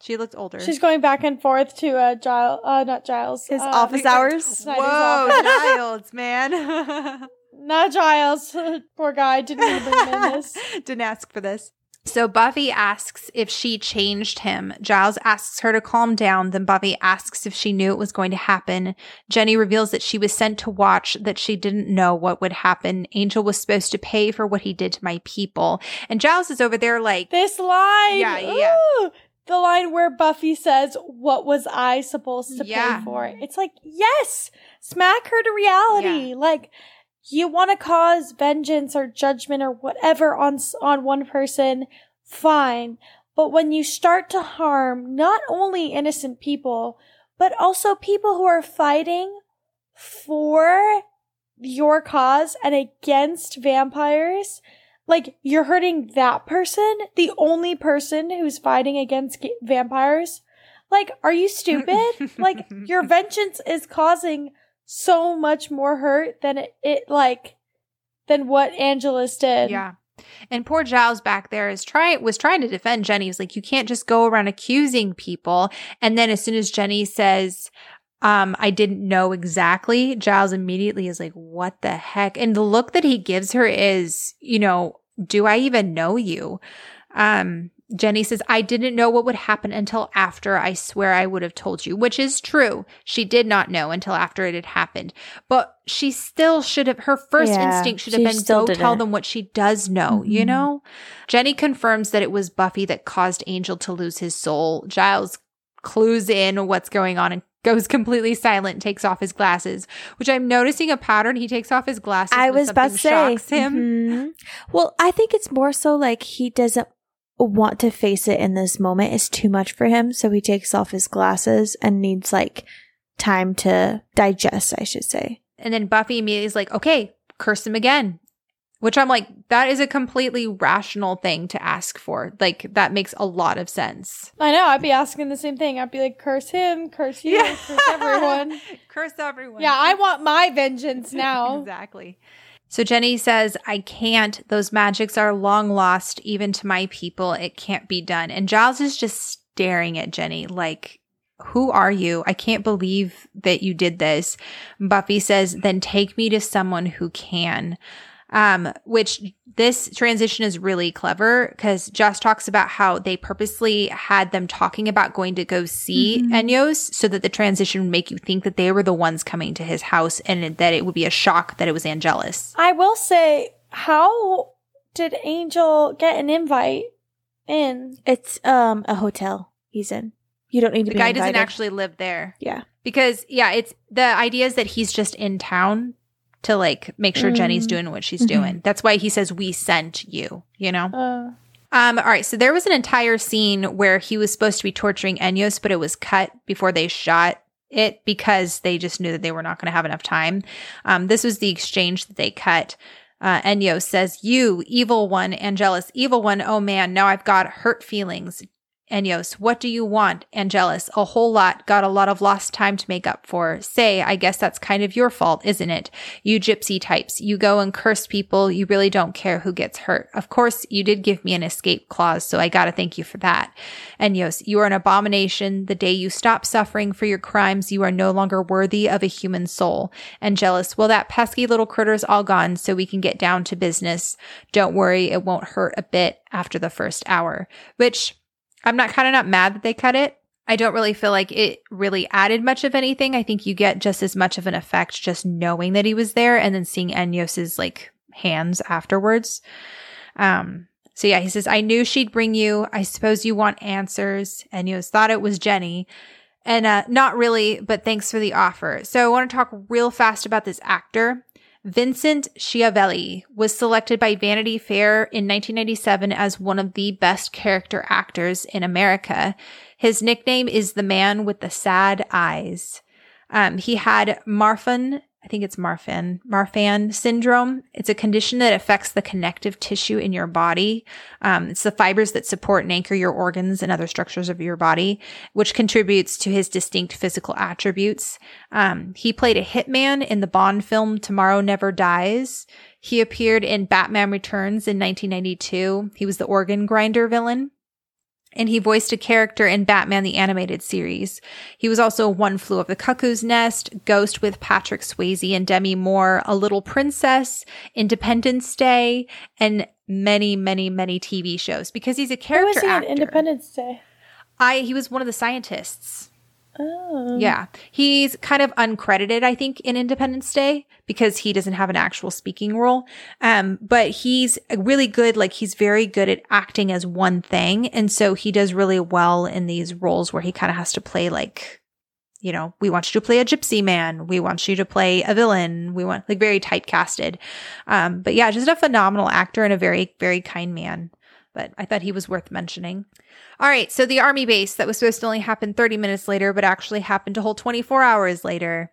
She looks older. She's going back and forth to uh, Giles, uh, not Giles, His uh, office hours. Snyder's Whoa, office. Giles, man. Not Giles. Poor guy. Didn't even bring him in this. Didn't ask for this. So Buffy asks if she changed him. Giles asks her to calm down. Then Buffy asks if she knew it was going to happen. Jenny reveals that she was sent to watch, that she didn't know what would happen. Angel was supposed to pay for what he did to my people. And Giles is over there like, This line. Yeah, yeah. Ooh, the line where Buffy says, What was I supposed to Yeah. pay for? It's like, yes, smack her to reality. Like, you want to cause vengeance or judgment or whatever on, on one person, fine. But when you start to harm not only innocent people, but also people who are fighting for your cause and against vampires, like you're hurting that person, the only person who's fighting against ga- vampires. Like, are you stupid? like, your vengeance is causing so much more hurt than it, it like than what Angelus did. yeah. And poor Giles back there is trying was trying to defend Jenny. He's like, you can't just go around accusing people. And then as soon as Jenny says, um, I didn't know exactly, Giles immediately is like, what the heck? And the look that he gives her is, you know, do I even know you? Um, Jenny says, I didn't know what would happen until after I swear I would have told you, which is true. She did not know until after it had happened. But she still should have, her first Yeah, instinct should have been go tell didn't. them what she does know, you Mhm. know? Jenny confirms that it was Buffy that caused Angel to lose his soul. Giles clues in what's going on and goes completely silent takes off his glasses, which I'm noticing a pattern. He takes off his glasses. I was about to say. him. Mhm. Well, I think it's more so like he doesn't want to face it in this moment. is too much for him, so he takes off his glasses and needs like time to digest. I should say. And then Buffy immediately is like, okay, curse him again. Which I'm like, that is a completely rational thing to ask for. Like, that makes a lot of sense. I know. I'd be asking the same thing. I'd be like, curse him, curse you, curse everyone. curse everyone. Yeah, I want my vengeance now. exactly. So Jenny says, I can't. Those magics are long lost, even to my people. It can't be done. And Giles is just staring at Jenny like, who are you? I can't believe that you did this. Buffy says, then take me to someone who can. Um, which this transition is really clever because Joss talks about how they purposely had them talking about going to go see Mhm. Enyos so that the transition would make you think that they were the ones coming to his house and that it would be a shock that it was Angelus. I will say, how did Angel get an invite in? It's um a hotel he's in. You don't need to The be guy doesn't actually live there. Yeah. Because yeah, it's the idea is that he's just in town to like make sure Jenny's Mm. doing what she's Mhm. doing. That's why he says we sent you, you know? Uh, Um, all right, so there was an entire scene where he was supposed to be torturing Enyos, but it was cut before they shot it because they just knew that they were not going to have enough time. Um, this was the exchange that they cut. Uh, Enyos says, You, evil one, Angelus, evil one, oh man, now I've got hurt feelings. Enyos, what do you want? Angelus, a whole lot. Got a lot of lost time to make up for. Say, I guess that's kind of your fault, isn't it? You gypsy types. You go and curse people. You really don't care who gets hurt. Of course, you did give me an escape clause, so I gotta thank you for that. Enyos, you are an abomination. The day you stop suffering for your crimes, you are no longer worthy of a human soul. Angelus, well, that pesky little critter's all gone, so we can get down to business. Don't worry, it won't hurt a bit after the first hour. Which, I'm not kind of not mad that they cut it. I don't really feel like it really added much of anything. I think you get just as much of an effect just knowing that he was there and then seeing Enyos's like hands afterwards. Um, so yeah, he says, I knew she'd bring you. I suppose you want answers. Enyos thought it was Jenny. And uh, not really, but thanks for the offer. So I want to talk real fast about this actor. Vincent Schiavelli was selected by Vanity Fair in 1997 as one of the best character actors in America. His nickname is the man with the sad eyes. Um, he had Marfan, I think it's Marfan, Marfan syndrome. It's a condition that affects the connective tissue in your body. Um, it's the fibers that support and anchor your organs and other structures of your body, which contributes to his distinct physical attributes. Um, he played a hitman in the Bond film Tomorrow Never Dies. He appeared in Batman Returns in 1992. He was the organ grinder villain and he voiced a character in Batman the Animated Series. He was also One Flew of the Cuckoo's Nest, Ghost with Patrick Swayze and Demi Moore, A Little Princess, Independence Day, and many, many, many TV shows because he's a character Who was he actor. in Independence Day? I he was one of the scientists. Oh. Yeah. He's kind of uncredited, I think, in Independence Day because he doesn't have an actual speaking role. Um, but he's really good. Like he's very good at acting as one thing. And so he does really well in these roles where he kind of has to play like, you know, we want you to play a gypsy man. We want you to play a villain. We want like very typecasted. Um, but yeah, just a phenomenal actor and a very, very kind man. But I thought he was worth mentioning. All right, so the army base that was supposed to only happen 30 minutes later, but actually happened a whole 24 hours later.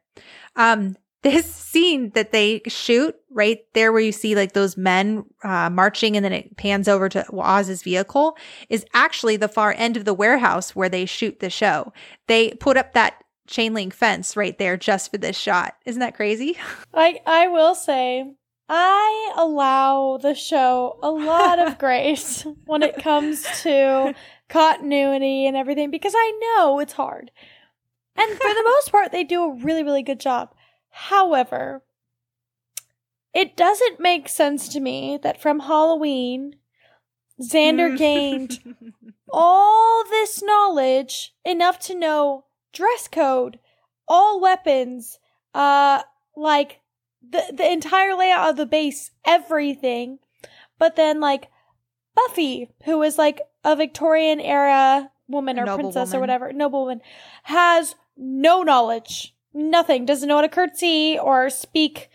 Um, this scene that they shoot right there where you see like those men uh, marching and then it pans over to Oz's vehicle is actually the far end of the warehouse where they shoot the show. They put up that chain link fence right there just for this shot. Isn't that crazy? I I will say I allow the show a lot of grace when it comes to continuity and everything because I know it's hard. And for the most part they do a really really good job. However, it doesn't make sense to me that from Halloween Xander gained all this knowledge enough to know dress code, all weapons, uh, like the the entire layout of the base, everything. But then like Buffy, who is like a Victorian era woman or Noble princess or whatever, noblewoman, has no knowledge, nothing, doesn't know how to curtsy or speak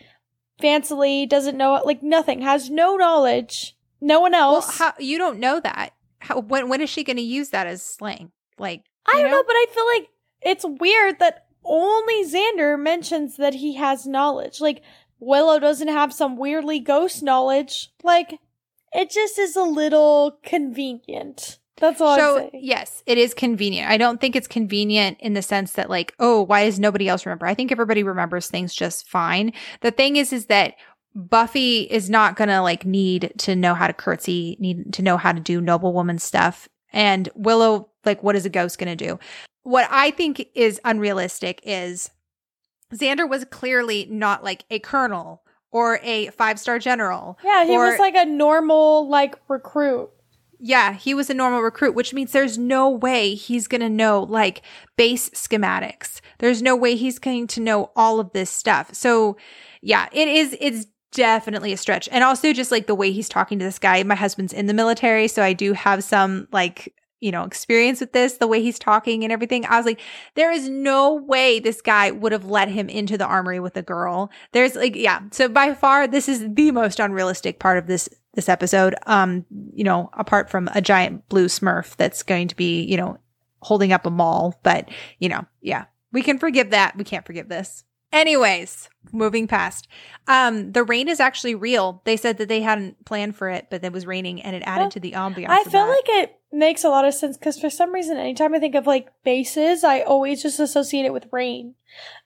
fancily, doesn't know like nothing, has no knowledge. No one well, else. how, you don't know that. How, when when is she going to use that as slang? Like I don't know? but I feel like it's weird that only Xander mentions that he has knowledge. Like Willow doesn't have some weirdly ghost knowledge. Like it just is a little convenient. That's all I'm So yes, it is convenient. I don't think it's convenient in the sense that like, oh, why does nobody else remember? I think everybody remembers things just fine. The thing is, is that Buffy is not gonna like need to know how to curtsy, need to know how to do noblewoman stuff. And Willow, like, what is a ghost gonna do? What I think is unrealistic is Xander was clearly not like a colonel or a five star general. Yeah, he or- was like a normal like recruit. Yeah, he was a normal recruit, which means there's no way he's going to know like base schematics. There's no way he's going to know all of this stuff. So, yeah, it is it's definitely a stretch. And also just like the way he's talking to this guy. My husband's in the military, so I do have some like you know, experience with this, the way he's talking and everything. I was like, there is no way this guy would have let him into the armory with a girl. There's like, yeah. So by far, this is the most unrealistic part of this this episode. Um, you know, apart from a giant blue Smurf that's going to be, you know, holding up a mall. But you know, yeah, we can forgive that. We can't forgive this. Anyways, moving past. Um, the rain is actually real. They said that they hadn't planned for it, but it was raining and it added Well, to the ambiance. I feel like it makes a lot of sense because for some reason, anytime I think of like bases, I always just associate it with rain.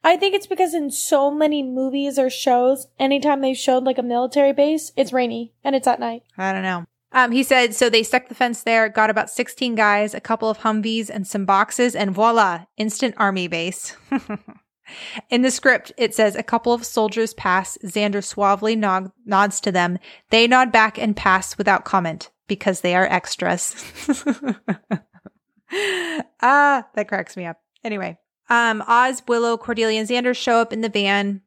I think it's because in so many movies or shows, anytime they've showed like a military base, it's rainy and it's at night. I don't know. Um, he said, so they stuck the fence there, got about 16 guys, a couple of Humvees, and some boxes, and voila, instant army base. In the script, it says a couple of soldiers pass. Xander suavely nod- nods to them. They nod back and pass without comment because they are extras. ah, that cracks me up. Anyway, um, Oz, Willow, Cordelia, and Xander show up in the van.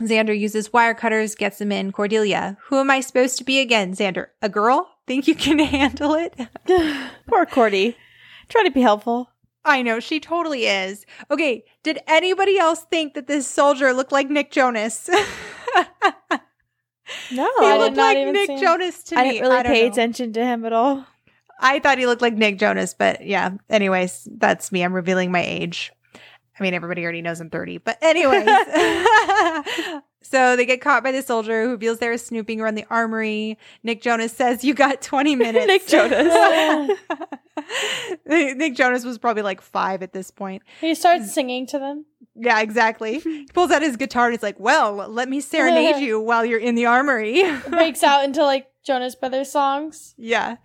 Xander uses wire cutters, gets them in. Cordelia, who am I supposed to be again? Xander, a girl? Think you can handle it? Poor Cordy. Try to be helpful. I know, she totally is. Okay, did anybody else think that this soldier looked like Nick Jonas? No, he I looked did not like even Nick. Jonas to I me. didn't really I pay know. attention to him at all. I thought he looked like Nick Jonas, but yeah. Anyways, that's me. I'm revealing my age. I mean, everybody already knows I'm 30, but anyways. so they get caught by the soldier who reveals they're snooping around the armory. Nick Jonas says, "You got 20 minutes." Nick Jonas. Nick Jonas was probably like five at this point. He starts singing to them. Yeah, exactly. He pulls out his guitar and he's like, "Well, let me serenade you while you're in the armory." Breaks out into like Jonas Brothers songs. yeah.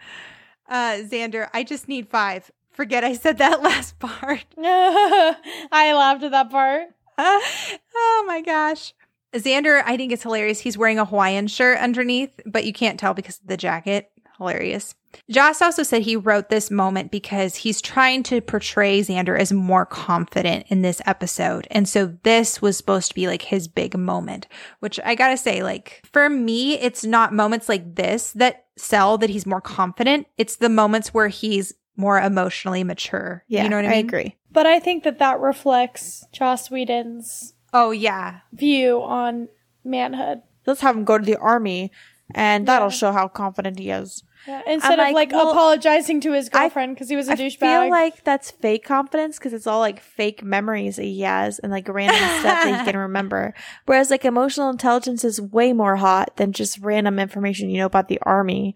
Uh, Xander, I just need five. Forget I said that last part. I laughed at that part. oh my gosh. Xander, I think it's hilarious. He's wearing a Hawaiian shirt underneath, but you can't tell because of the jacket. Hilarious. Joss also said he wrote this moment because he's trying to portray Xander as more confident in this episode. And so this was supposed to be like his big moment, which I gotta say, like, for me, it's not moments like this that sell that he's more confident. It's the moments where he's more emotionally mature. Yeah, you know what I mean? I agree. But I think that that reflects Joss Whedon's Oh, yeah. view on manhood. Let's have him go to the army, and that'll Yeah. show how confident he is. Yeah, instead I'm of like, like well, apologizing to his girlfriend because he was a I douchebag. I feel like that's fake confidence because it's all like fake memories that he has and like random stuff that he can remember. Whereas like emotional intelligence is way more hot than just random information you know about the army.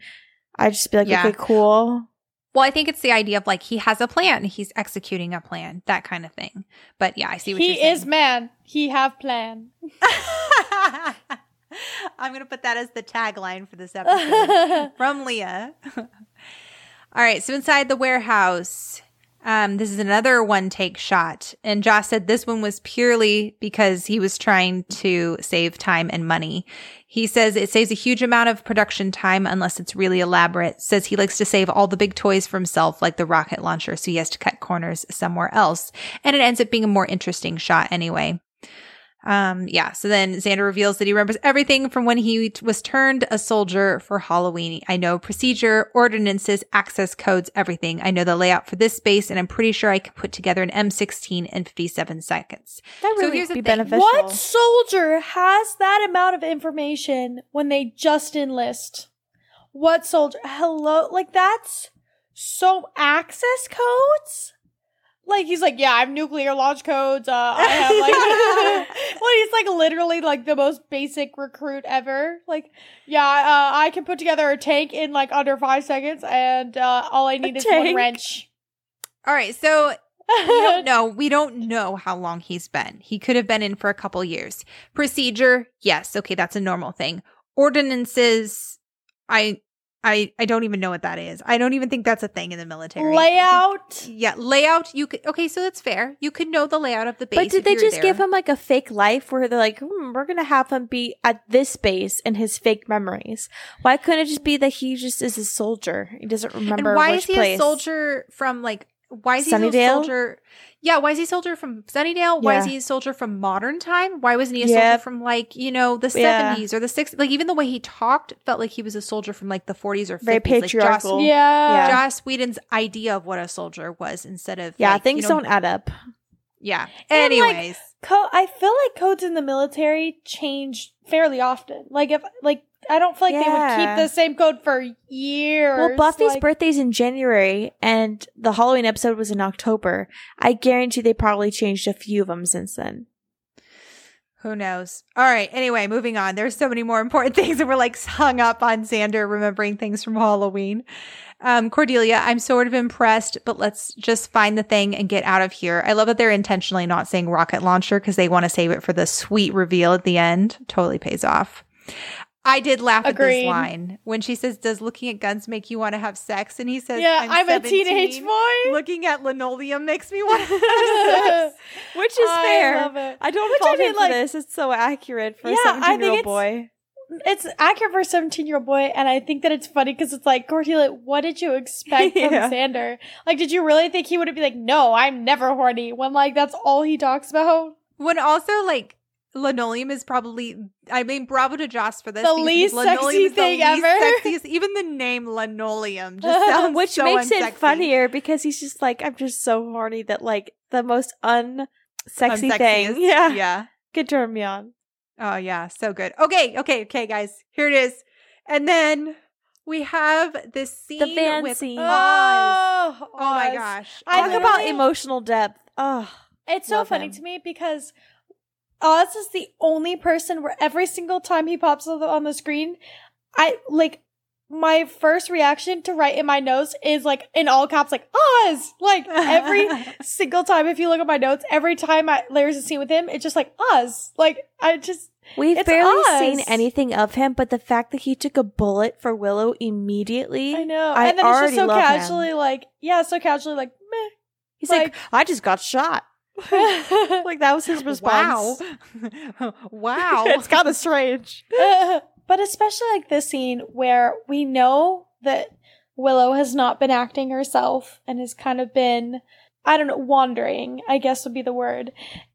I'd just be like, Yeah. okay, cool. Well, I think it's the idea of like he has a plan, he's executing a plan, that kind of thing. But yeah, I see what he you're saying. is man. He have plan. I'm going to put that as the tagline for this episode from Leah. All right, so inside the warehouse, um, this is another one take shot. And Joss said this one was purely because he was trying to save time and money. He says it saves a huge amount of production time unless it's really elaborate. Says he likes to save all the big toys for himself, like the rocket launcher, so he has to cut corners somewhere else. And it ends up being a more interesting shot anyway. Um, yeah. So then Xander reveals that he remembers everything from when he was turned a soldier for Halloween. I know procedure, ordinances, access codes, everything. I know the layout for this space, and I'm pretty sure I can put together an M16 in 57 seconds. That So really here's would be beneficial. What soldier has that amount of information when they just enlist? What soldier? Hello? Like, that's so access codes? Like, he's like, yeah, I have nuclear launch codes. Uh, I have, like, well, he's like literally like the most basic recruit ever. Like, yeah, uh, I can put together a tank in like under five seconds, and uh, all I need is one wrench. All right. So we don't know. We don't know how long he's been. He could have been in for a couple years. Procedure, yes, okay, that's a normal thing. Ordinances, I, I, I don't even know what that is. I don't even think that's a thing in the military. Layout. Yeah, layout. You could okay, so that's fair. You could know the layout of the base. But did they just there. give him like a fake life where they're like, hmm, we're gonna have him be at this base in his fake memories? Why couldn't it just be that he just is a soldier? He doesn't remember And why is he place. a soldier from like? Why is he a soldier? Yeah, why is he a soldier from Sunnydale? Why is he a soldier from modern time? Why wasn't he a Yep. soldier from like you know the Yeah. seventies or the sixties? Like even the way he talked felt like he was a soldier from like the forties or Very fifties. Like Joss, patriarchal. Yeah. Yeah. Joss Whedon's idea of what a soldier was instead of Yeah, like, things you know- don't add up. Yeah. And, like, Anyways, Co- I feel like codes in the military change fairly often. Like if like I don't feel like they would keep the same code for years. Well, Buffy's like, birthday's in January, and the Halloween episode was in October. I guarantee they probably changed a few of them since then. Who knows? All right. Anyway, moving on. There's so many more important things, and we're like hung up on Xander remembering things from Halloween. Um, Cordelia, I'm sort of impressed, but let's just find the thing and get out of here. I love that they're intentionally not saying rocket launcher because they want to save it for the sweet reveal at the end. Totally pays off. I did laugh at this line when she says, Does looking at guns make you want to have sex? And he says, Yeah, I'm, a teenage boy. Looking at linoleum makes me want to have sex. Which is I fair. love it. I don't Which fault I mean, him for like- this. It's so accurate for Yeah, a I think 17 year old boy. It's accurate for a 17 year old boy, and I think that it's funny because it's like, Cordelia, what did you expect from Yeah. Xander? Like, did you really think he would be like, no, I'm never horny when like that's all he talks about? When also, like, linoleum is probably, I mean, bravo to Joss for this. The least linoleum sexy is the thing least ever. Sexiest, even the name linoleum just sounds Which so makes it funnier because he's just like, I'm just so horny that like the most unsexy Unsexiest. thing. Yeah. Yeah. Could turn me on. Oh yeah, so good. Okay, okay, okay, guys. Here it is. And then we have this scene van with scene. Oz. Oh, Oh my Oz. gosh. I Talk oh about emotional depth. Oh, It's so funny him. to me because Oz is the only person where every single time he pops on the, on the screen, I like my first reaction to write in my notes is like in all caps, like Oz. Like every single time, if you look at my notes, every time I there's a scene with him, it's just like Oz. Like I just we've barely Oz. seen anything of him, but the fact that he took a bullet for Willow immediately, I know, I and then it's just so love him. casually, like yeah, so casually, like meh. he's like- like, I just got shot. Like that was his response. Wow. wow. it's kind of strange. but especially like this scene where we know that Willow has not been acting herself and has kind of been, I don't know, wandering, I guess would be the word.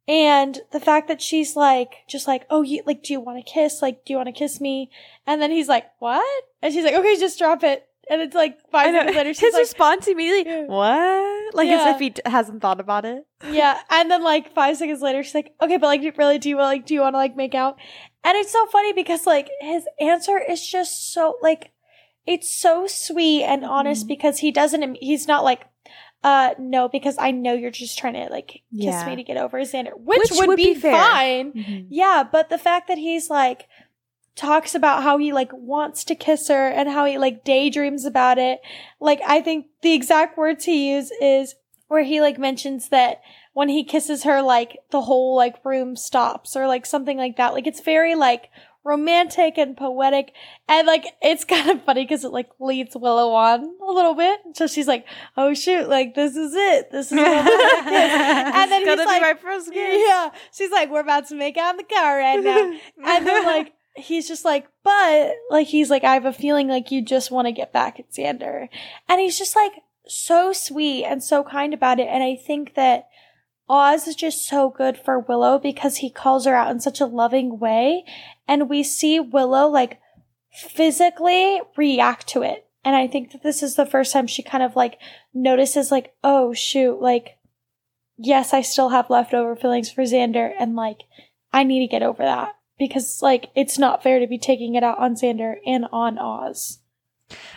And the fact that she's like, just like, oh, you, like, do you want to kiss? Like, do you want to kiss me? And then he's like, what? And she's like, okay, just drop it. And it's like five seconds later, His she's like, response immediately, what? Like Yeah. as if he d- hasn't thought about it. yeah. And then like five seconds later, she's like, okay, but like, really, do you like, do you want to like make out? And it's so funny because like his answer is just so like, it's so sweet and honest Mhm. because he doesn't, he's not like, uh, no, because I know you're just trying to like kiss Yeah. me to get over Xander, which, Which would, would be, be fine. Yeah, but the fact that he's like talks about how he like wants to kiss her and how he like daydreams about it. Like I think the exact words he used is where he like mentions that when he kisses her like the whole like room stops or like something like that. Like it's very like romantic and poetic and like it's kind of funny because it like leads Willow on a little bit. So she's like, "Oh shoot, like this is it. This is what I'm gonna kiss." And then he's like, my first kiss. yeah. She's like, we're about to make out in the car right now. and then like, he's just like, but like, he's like, I have a feeling like you just want to get back at Xander. And he's just like so sweet and so kind about it. And I think that Oz is just so good for Willow because he calls her out in such a loving way. And we see Willow like physically react to it. And I think that this is the first time she kind of like notices like, oh shoot, like, yes, I still have leftover feelings for Xander and like, I need to get over that because like, it's not fair to be taking it out on Xander and on Oz.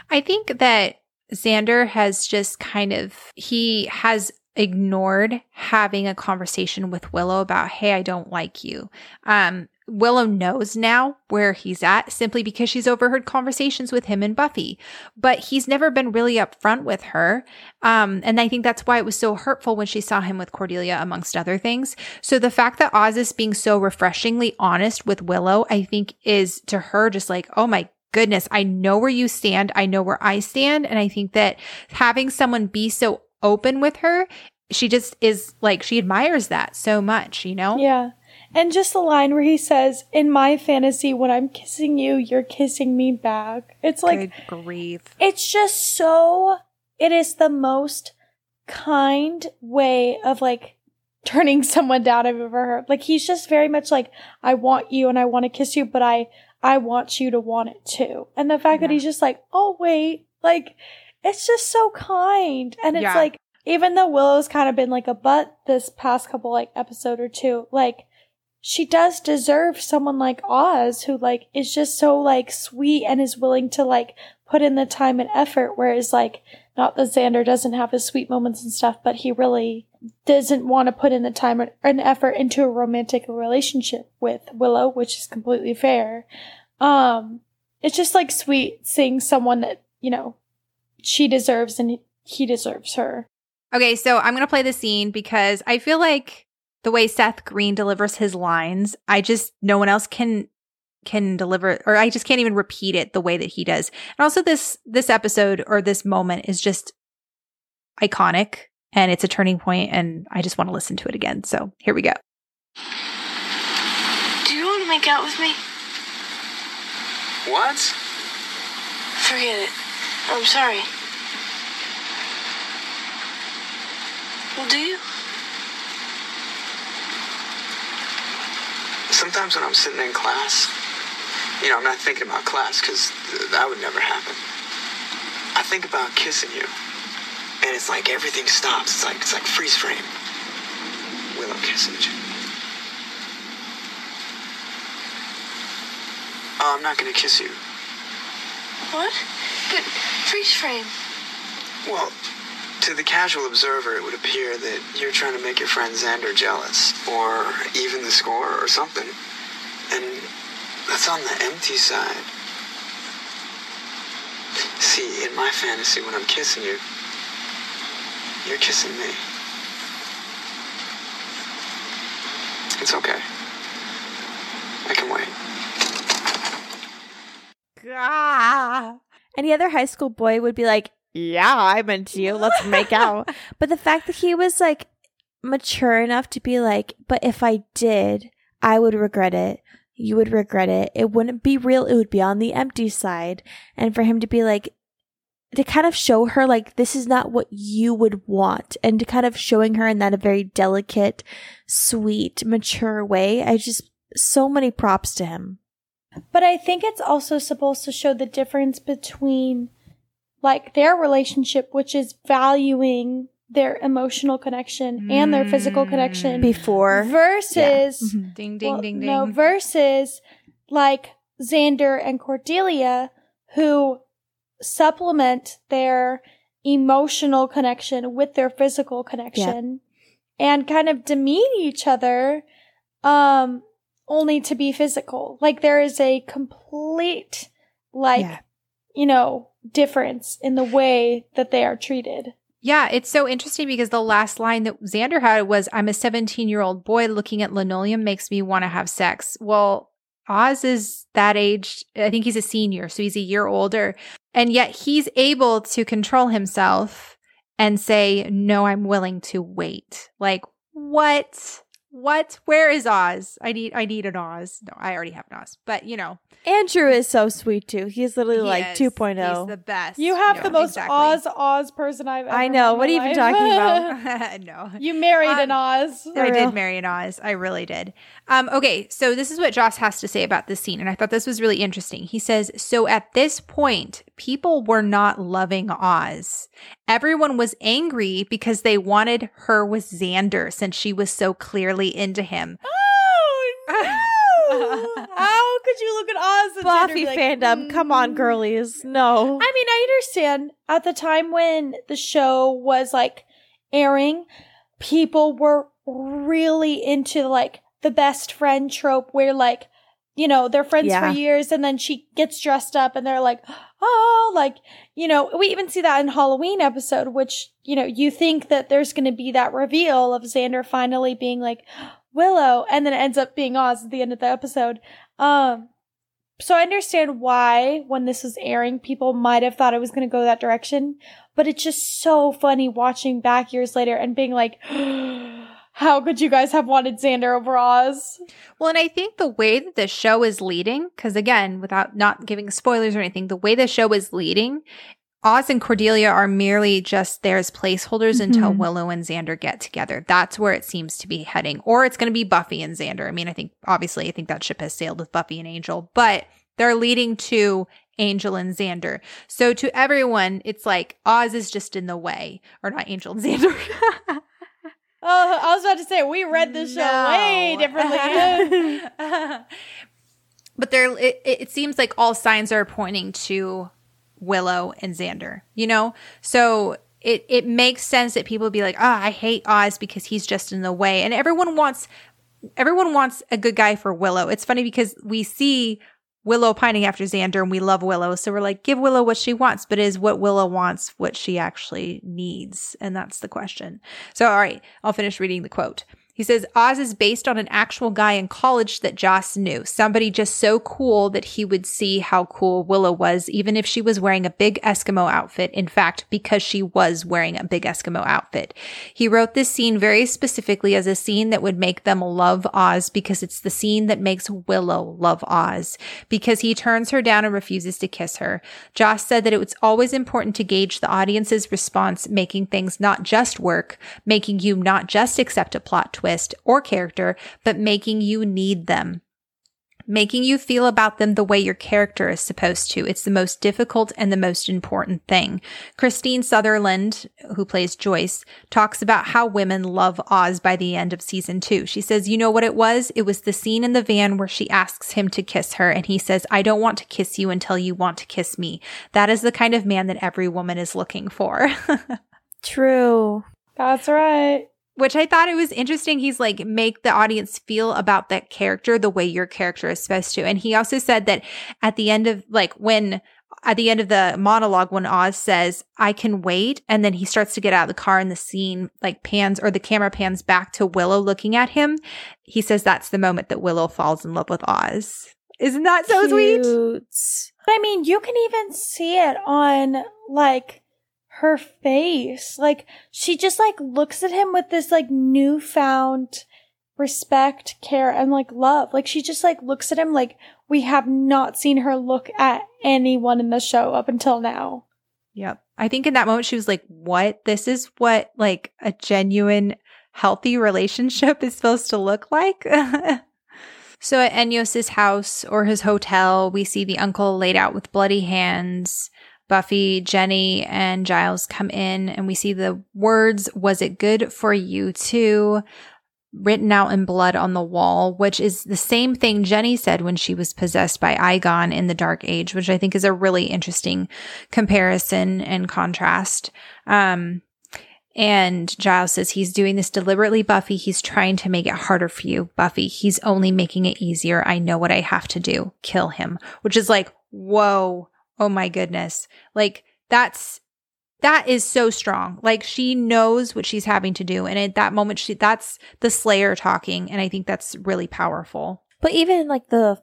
I think that Xander has just kind of he has ignored having a conversation with Willow about, hey, I don't like you. Um, Willow knows now where he's at simply because she's overheard conversations with him and Buffy, but he's never been really upfront with her. Um, and I think that's why it was so hurtful when she saw him with Cordelia, amongst other things. So the fact that Oz is being so refreshingly honest with Willow, I think is to her just like, oh my goodness, I know where you stand. I know where I stand. And I think that having someone be so open with her, she just is like, she admires that so much, you know? Yeah. And just the line where he says, in my fantasy, when I'm kissing you, you're kissing me back. It's like, Good grief. it's just so it is the most kind way of like turning someone down I've ever heard. Like he's just very much like, I want you and I want to kiss you, but I I want you to want it too. And the fact that he's just like, oh wait, like it's just so kind. And it's Yeah. like even though Willow's kind of been like a butt this past couple like episode or two, like she does deserve someone like Oz who like is just so like sweet and is willing to like put in the time and effort. Whereas like not that Xander doesn't have his sweet moments and stuff, but he really doesn't want to put in the time and effort into a romantic relationship with Willow, which is completely fair. Um, it's just like sweet seeing someone that, you know, she deserves and he deserves her. Okay, so I'm going to play the scene because I feel like the way Seth Green delivers his lines, I just no one else can can deliver or I just can't even repeat it the way that he does. And also this this episode or this moment is just iconic and it's a turning point and I just want to listen to it again. So, here we go. Do you want to make out with me? What? Forget it. I'm sorry. Well, do you? Sometimes when I'm sitting in class, you know, I'm not thinking about class because th- that would never happen. I think about kissing you, and it's like everything stops. It's like it's like freeze frame. Willow kissing you. Oh, I'm not gonna kiss you. What? But freeze frame. Well, to the casual observer, it would appear that you're trying to make your friend Xander jealous, or even the score, or something. And that's on the empty side. See, in my fantasy, when I'm kissing you, you're kissing me. It's okay. I can wait. Ah. Any other high school boy would be like, Yeah, I'm into you. Let's make out. but the fact that he was like mature enough to be like, But if I did, I would regret it. You would regret it. It wouldn't be real. It would be on the empty side. And for him to be like, to kind of show her like this is not what you would want and to kind of showing her in that a very delicate sweet mature way i just so many props to him But I think it's also supposed to show the difference between like their relationship, which is valuing their emotional connection and their physical connection before. Versus Ding ding well, ding ding. no versus like Xander and Cordelia who supplement their emotional connection with their physical connection and kind of demean each other um only to be physical. Like there is a complete like Yeah. you know difference in the way that they are treated Yeah, it's so interesting because the last line that Xander had was I'm a 17 year old boy looking at linoleum makes me want to have sex. Well, Oz is that age. I think he's a senior, so he's a year older. And yet he's able to control himself and say, No, I'm willing to wait. Like, what? What? Where is Oz? I need I need an Oz. No, I already have an Oz. But you know, andrew is so sweet too he's literally he like is. 2.0 He's the best. you have Yeah, the most exactly. Oz Oz person I've ever I know. What are you even life. talking about? no. you married Um, an Oz I real. did marry an Oz. I really did. Um, okay, so this is what Joss has to say about this scene, and I thought this was really interesting. He says, So at this point, people were not loving Oz. Everyone was angry because they wanted her with Xander since she was so clearly into him. Oh no! How could you look at Oz and Xander and buffy like, fandom come on "Mm." girlies no I mean, I understand. At the time when the show was like airing, people were really into like the best friend trope where like, you know, they're friends Yeah. for years and then she gets dressed up and they're like, oh, like, you know, we even see that in Halloween episode, which, you know, you think that there's going to be that reveal of Xander finally being like Willow and then it ends up being Oz at the end of the episode. Um, so I understand why, when this was airing, people might have thought it was going to go that direction. But it's just so funny watching back years later and being like, how could you guys have wanted Xander over Oz? Well, and I think the way that the show is leading, because again, without not giving spoilers or anything, the way the show is leading, Oz and Cordelia are merely just there as placeholders until Mhm. Willow and Xander get together. That's where it seems to be heading. Or it's going to be Buffy and Xander. I mean, I think obviously, I think that ship has sailed with Buffy and Angel, but they're leading to Angel and Xander. So to everyone, it's like Oz is just in the way, or not Angel and Xander. Oh, I was about to say, we read this show way differently. but there, it, it seems like all signs are pointing to Willow and Xander. You know, so it it makes sense that people be like, "Ah, I hate Oz because he's just in the way," and everyone wants everyone wants a good guy for Willow. It's funny because we see Willow pining after Xander, and we love Willow. So we're like, give Willow what she wants, but is what Willow wants what she actually needs? And that's the question. So, all right, I'll finish reading the quote. He says Oz is based on an actual guy in college that Joss knew. Somebody just so cool that he would see how cool Willow was, even if she was wearing a big Eskimo outfit. In fact, because she was wearing a big Eskimo outfit. He wrote this scene very specifically as a scene that would make them love Oz because it's the scene that makes Willow love Oz because he turns her down and refuses to kiss her. Joss said that it was always important to gauge the audience's response, making things not just work, making you not just accept a plot twist twist or character, but making you need them. Making you feel about them the way your character is supposed to. It's the most difficult and the most important thing. Kristine Sutherland, who plays Joyce, talks about how women love Oz by the end of season two. She says, You know what it was? It was the scene in the van where she asks him to kiss her, and he says, I don't want to kiss you until you want to kiss me. That is the kind of man that every woman is looking for. True. That's right. Which I thought it was interesting. He's like, make the audience feel about that character the way your character is supposed to. And he also said that at the end of like when at the end of the monologue, when Oz says, I can wait, and then he starts to get out of the car and the scene like pans or the camera pans back to Willow looking at him, he says that's the moment that Willow falls in love with Oz. Isn't that so sweet? But I mean, you can even see it on like her face. Like she just like looks at him with this like newfound respect, care, and like love. Like she just like looks at him like we have not seen her look at anyone in the show up until now. Yep. I think in that moment she was like, what? This is what like a genuine healthy relationship is supposed to look like. so at Enyos's house or his hotel, we see the uncle laid out with bloody hands. Buffy, Jenny, and Giles come in and we see the words, was it good for you too? written out in blood on the wall, which is the same thing Jenny said when she was possessed by Eyghon in the Dark Age, which I think is a really interesting comparison and contrast. Um, and Giles says he's doing this deliberately, Buffy. He's trying to make it harder for you, Buffy. He's only making it easier. I know what I have to do. Kill him, which is like, whoa. Oh my goodness. Like that's that is so strong. Like she knows what she's having to do. And at that moment, she that's the Slayer talking. And I think that's really powerful. But even like the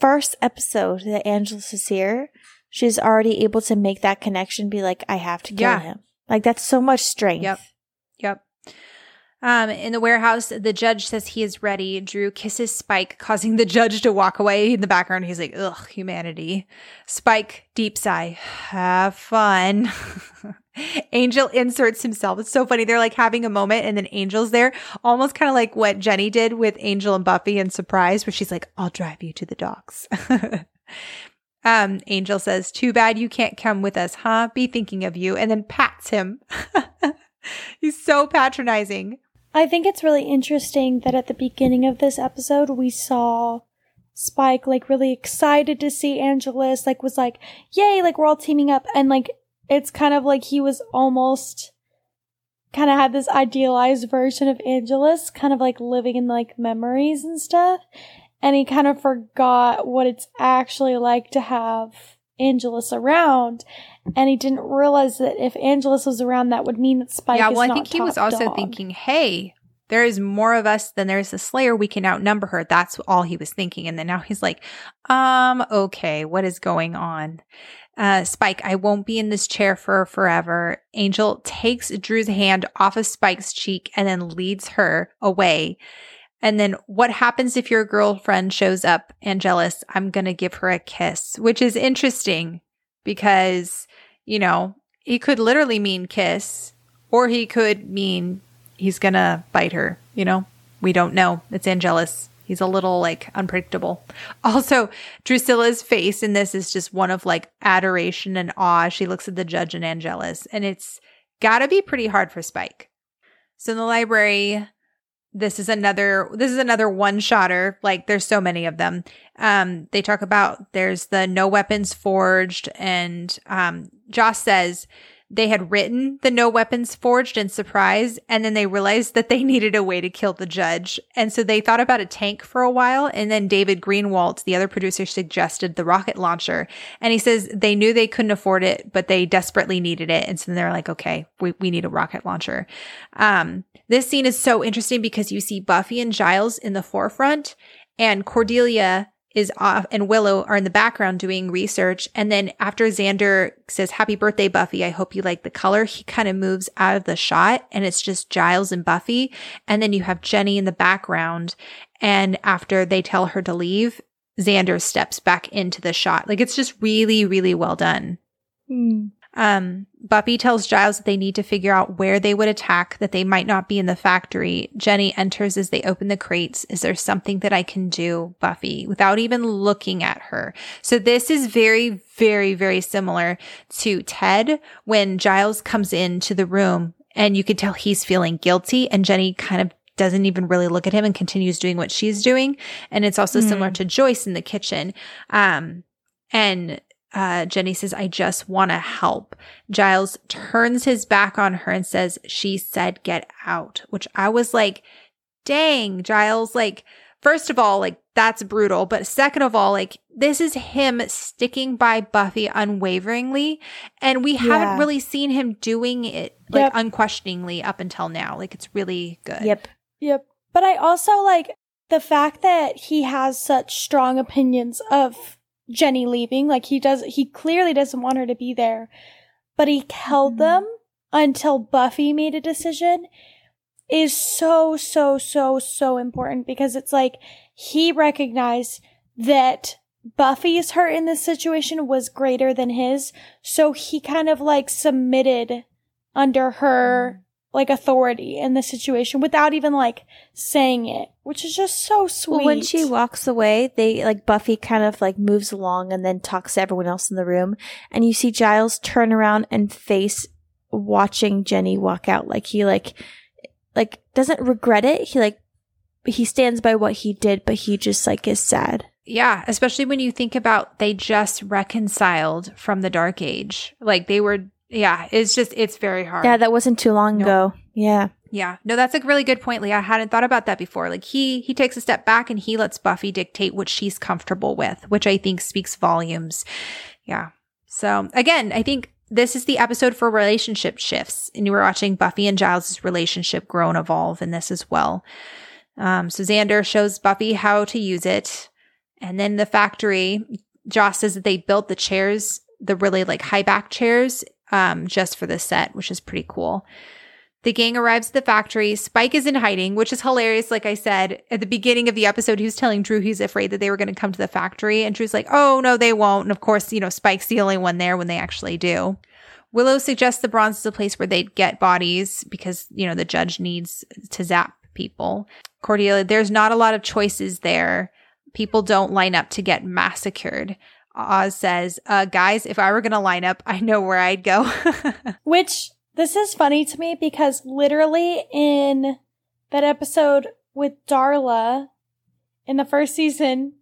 first episode that Angelus is here, she's already able to make that connection, be like, I have to kill Yeah. him. Like that's so much strength. Yep. Um, in the warehouse, the judge says he is ready. Drew kisses Spike, causing the judge to walk away. In the background, he's like, ugh, humanity. Spike, deep sigh. Have fun. Angel inserts himself. It's so funny. They're like having a moment, and then Angel's there, almost kind of like what Jenny did with Angel and Buffy in Surprise, where she's like, I'll drive you to the docks. um, Angel says, Too bad you can't come with us, huh? Be thinking of you, and then pats him. He's so patronizing. I think it's really interesting that at the beginning of this episode, we saw Spike like really excited to see Angelus, like was like, yay, like we're all teaming up. And like, it's kind of like he was almost kind of had this idealized version of Angelus, kind of like living in like memories and stuff. And he kind of forgot what it's actually like to have Angelus around. And he didn't realize that if Angelus was around, that would mean that Spike yeah, is well, I think he was also dog. thinking, hey, there is more of us than there's a Slayer. We can outnumber her. That's all he was thinking. And then now he's like, um, okay, what is going on? Uh, Spike, I won't be in this chair for forever. Angel takes Drew's hand off of Spike's cheek and then leads her away. And then what happens if your girlfriend shows up, Angelus? I'm going to give her a kiss, which is interesting because, you know, he could literally mean kiss or he could mean he's going to bite her, you know? We don't know. It's Angelus. He's a little like unpredictable. Also, Drusilla's face in this is just one of like adoration and awe. She looks at the judge and Angelus, and it's got to be pretty hard for Spike. So in the library, this is another this is another one shotter. Like there's so many of them. Um, they talk about there's the no weapons forged, and um, Joss says they had written the no weapons forged in surprise and then they realized that they needed a way to kill the judge and so they thought about a tank for a while and then david greenwalt the other producer suggested the rocket launcher and he says they knew they couldn't afford it but they desperately needed it and so they're like okay we, we need a rocket launcher um, this scene is so interesting because you see buffy and giles in the forefront and cordelia is off and Willow are in the background doing research. And then after Xander says, happy birthday, Buffy. I hope you like the color. He kind of moves out of the shot and it's just Giles and Buffy. And then you have Jenny in the background. And after they tell her to leave, Xander steps back into the shot. Like it's just really, really well done. Hmm. Um, Buffy tells Giles that they need to figure out where they would attack, that they might not be in the factory. Jenny enters as they open the crates. Is there something that I can do, Buffy, without even looking at her? So this is very, very, very similar to Ted when Giles comes into the room and you could tell he's feeling guilty and Jenny kind of doesn't even really look at him and continues doing what she's doing. And it's also Mm. similar to Joyce in the kitchen. Um, and uh, Jenny says, I just want to help. Giles turns his back on her and says, She said, get out, which I was like, dang, Giles. Like, first of all, like, that's brutal. But second of all, like, this is him sticking by Buffy unwaveringly. And we Yeah. haven't really seen him doing it, like, Yep. unquestioningly up until now. Like, it's really good. Yep. Yep. But I also like the fact that he has such strong opinions of Jenny leaving. Like he does, he clearly doesn't want her to be there, but he held Mhm. them until Buffy made a decision is so, so, so, so important because it's like he recognized that Buffy's hurt in this situation was greater than his. So he kind of like submitted under her like authority in the situation without even like saying it, which is just so sweet. Well, when she walks away, they like Buffy kind of like moves along and then talks to everyone else in the room, and you see Giles turn around and face watching Jenny walk out. Like he like like doesn't regret it. He like he stands by what he did, but he just like is sad. Yeah, especially when you think about they just reconciled from the dark age. Like they were yeah, it's just it's very hard. Yeah, that wasn't too long No. ago. Yeah. Yeah. No, that's a really good point, Leah. I hadn't thought about that before. Like he he takes a step back and he lets Buffy dictate what she's comfortable with, which I think speaks volumes. Yeah. So again, I think this is the episode for relationship shifts. And you were watching Buffy and Giles' relationship grow and evolve in this as well. Um, so Xander shows Buffy how to use it. And then the factory, Joss says that they built the chairs, the really like high back chairs, um, just for the set, which is pretty cool. The gang arrives at the factory. Spike is in hiding, which is hilarious. Like I said at the beginning of the episode, he was telling Drew he's afraid that they were going to come to the factory. And Drew's like, oh, no, they won't. And of course, you know, Spike's the only one there when they actually do. Willow suggests the bronze is a place where they'd get bodies because, you know, the judge needs to zap people. Cordelia, there's not a lot of choices there. People don't line up to get massacred. Oz says, uh, guys, if I were going to line up, I know where I'd go. Which this is funny to me because literally in that episode with Darla in the first season,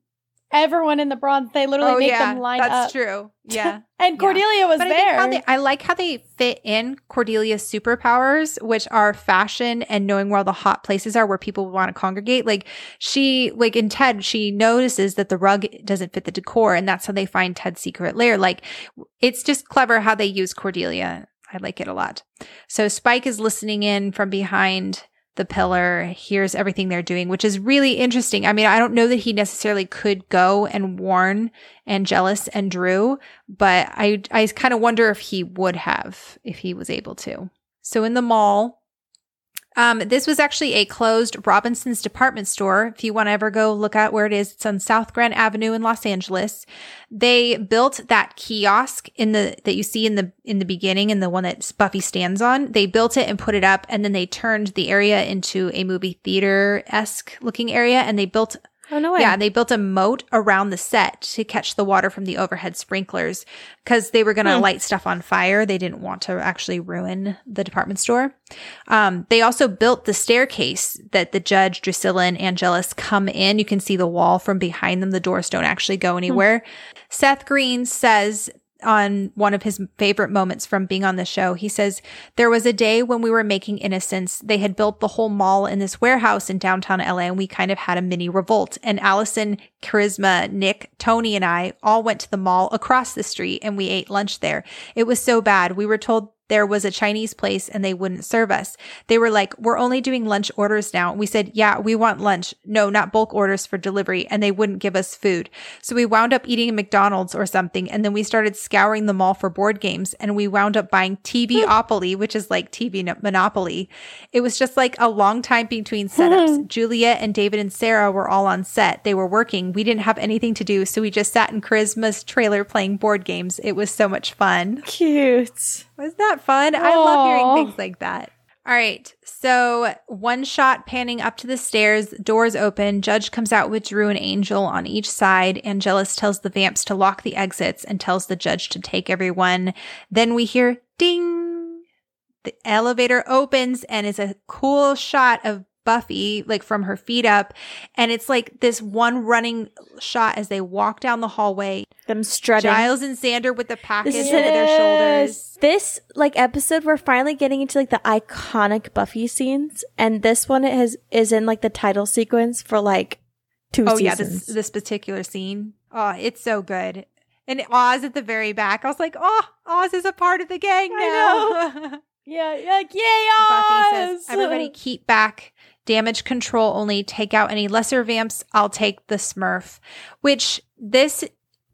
everyone in the bronze they literally oh, make them line Oh, that's up. true. Yeah. And Yeah. Cordelia was But I, there. how they, I like how they fit in Cordelia's superpowers, which are fashion and knowing where all the hot places are where people want to congregate. Like she, like in Ted, she notices that the rug doesn't fit the decor, and that's how they find Ted's secret lair. Like it's just clever how they use Cordelia. I like it a lot. So Spike is listening in from behind the pillar, hears everything they're doing, which is really interesting. I mean, I don't know that he necessarily could go and warn Angelus and Drew, but I I kind of wonder if he would have if he was able to. So in the mall, um, this was actually a closed Robinson's department store. If you want to ever go look at where it is, it's on South Grand Avenue in Los Angeles. They built that kiosk in the that you see in the in the beginning and the one that Buffy stands on. They built it and put it up, and then they turned the area into a movie theater esque looking area, and they built Oh no way. yeah, they built a moat around the set to catch the water from the overhead sprinklers because they were going to Hmm. light stuff on fire. They didn't want to actually ruin the department store. Um, they also built the staircase that the judge, Drusilla, and Angelus come in. You can see the wall from behind them. The doors don't actually go anywhere. Seth Green says on one of his favorite moments from being on the show. He says, There was a day when we were making Innocence. They had built the whole mall in this warehouse in downtown LA, and we kind of had a mini revolt. And Allison, Charisma, Nick, Tony, and I all went to the mall across the street and we ate lunch there. It was so bad. We were told there was a Chinese place and they wouldn't serve us. They were like, we're only doing lunch orders now. We said, yeah, we want lunch. No, not bulk orders for delivery. And they wouldn't give us food. So we wound up eating a McDonald's or something. And then we started scouring the mall for board games and we wound up buying TVopoly, hmm. which is like TV Monopoly. It was just like a long time between setups. Hmm. Juliet and David and Sarah were all on set. They were working. We didn't have anything to do. So we just sat in Charisma's trailer playing board games. It was so much fun. Cute. Was that fun? I love hearing things like that. All right. So, one shot panning up to the stairs, doors open. Judge comes out with Drew and Angel on each side. Angelus tells the vamps to lock the exits and tells the judge to take everyone. Then we hear ding. The elevator opens and is a cool shot of Buffy, like from her feet up. And it's like this one running shot as they walk down the hallway. Them strutting. Giles and Xander with the package over their shoulders. This like episode, we're finally getting into like the iconic Buffy scenes, and this one has is in like the title sequence for like two Oh yeah, seasons. this this particular scene. Oh, it's so good. And Oz at the very back. I was like, oh, Oz is a part of the gang now. Yeah, like, yay, Buffy says, Oz! everybody keep back. Damage control only. Take out any lesser vamps. I'll take the Smurf. Which this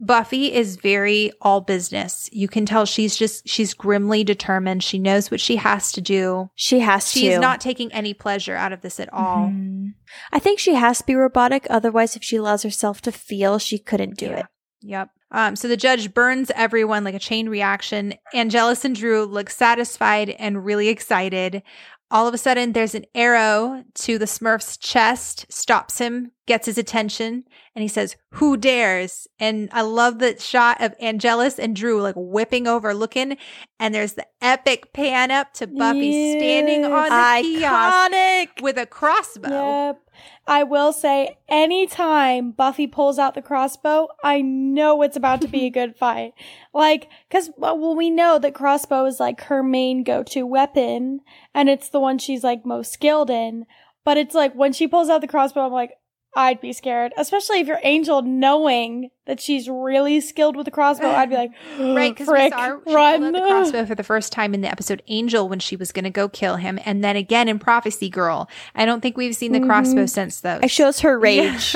Buffy is very all business. You can tell she's just she's grimly determined. She knows what she has to do. she has She's to. She's not taking any pleasure out of this at all. Mhm. I think she has to be robotic. Otherwise, if she allows herself to feel, she couldn't do Yeah. it. Yep. Um, so the judge burns everyone like a chain reaction. Angelus and Drew look satisfied and really excited. All of a sudden, there's an arrow to the Smurf's chest, stops him, gets his attention, and he says, Who dares? And I love the shot of Angelus and Drew like whipping over, looking, and there's the epic pan up to Buffy standing on the kiosk with a crossbow. Yep. I will say, anytime Buffy pulls out the crossbow, I know it's about to be a good fight. Like, cause, well, we know that crossbow is like her main go-to weapon, and it's the one she's like most skilled in. But it's like, when she pulls out the crossbow, I'm like, I'd be scared. Especially if you're Angel knowing that she's really skilled with the crossbow, I'd be like, Right, because we frick, saw her she run. the crossbow for the first time in the episode Angel when she was going to go kill him, and then again in Prophecy Girl. I don't think we've seen the mm-hmm. crossbow since those. It shows her rage,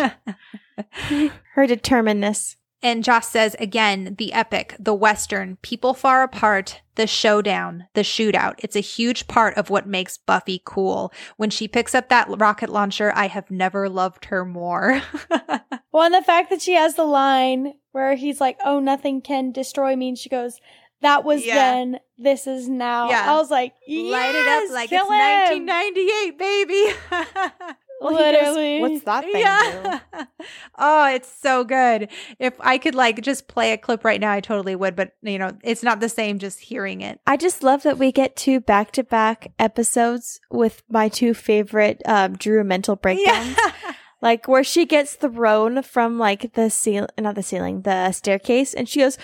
her determinedness. And Joss says again, the epic, the western, people far apart, the showdown, the shootout. It's a huge part of what makes Buffy cool. When she picks up that rocket launcher, I have never loved her more. Well, and the fact that she has the line where he's like, "Oh, nothing can destroy me," and she goes, "That was Yeah. then. This is now." Yeah. I was like, Light it up like kill it's him." 1998, baby. Well, he goes, Literally. What's that thing yeah. oh, it's so good. If I could like just play a clip right now, I totally would. But you know, it's not the same just hearing it. I just love that we get two back to back episodes with my two favorite um, Drew mental breakdowns. Yeah. Like where she gets thrown from like the ceil not the ceiling, the staircase, and she goes,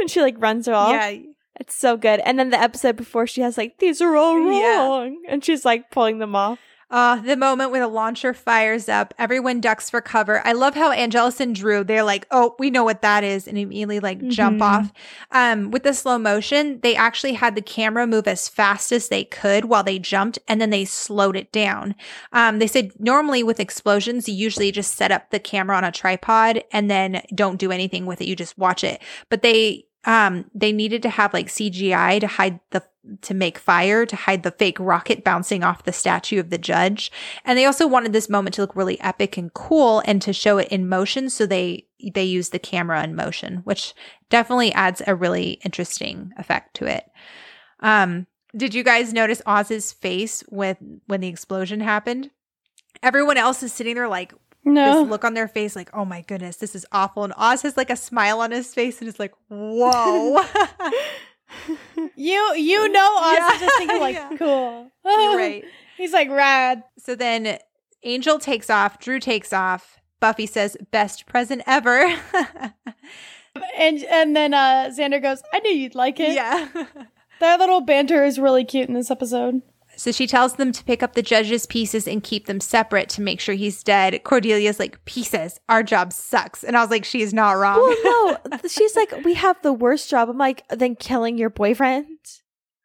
and she like runs her off. yeah. It's so good. And then the episode before, she has like, these are all Yeah. wrong. And she's like pulling them off. Uh, the moment where the launcher fires up, everyone ducks for cover. I love how Angelus and Drew, they're like, oh, we know what that is, and immediately like jump Mhm. off. Um, with the slow motion, they actually had the camera move as fast as they could while they jumped, and then they slowed it down. Um, they said normally with explosions, you usually just set up the camera on a tripod and then don't do anything with it. You just watch it. But they um they needed to have like CGI to hide the to make fire to hide the fake rocket bouncing off the statue of the judge. And they also wanted this moment to look really epic and cool and to show it in motion. So they they used the camera in motion which definitely adds a really interesting effect to it. Um did you guys notice Oz's face with when the explosion happened? Everyone else is sitting there like No. this look on their face like oh my goodness this is awful and oz has like a smile on his face and is like whoa You you know Oz Yeah. just thinking like Yeah. cool. You're right He's like rad. so then angel takes off drew takes off buffy says best present ever And and then uh Xander goes, I knew you'd like it. yeah. That little banter is really cute in this episode. So she tells them to pick up the judge's pieces and keep them separate to make sure he's dead. Cordelia's like, pieces, our job sucks. And I was like, she's not wrong. Well, no, she's like, we have the worst job. I'm like, then killing your boyfriend.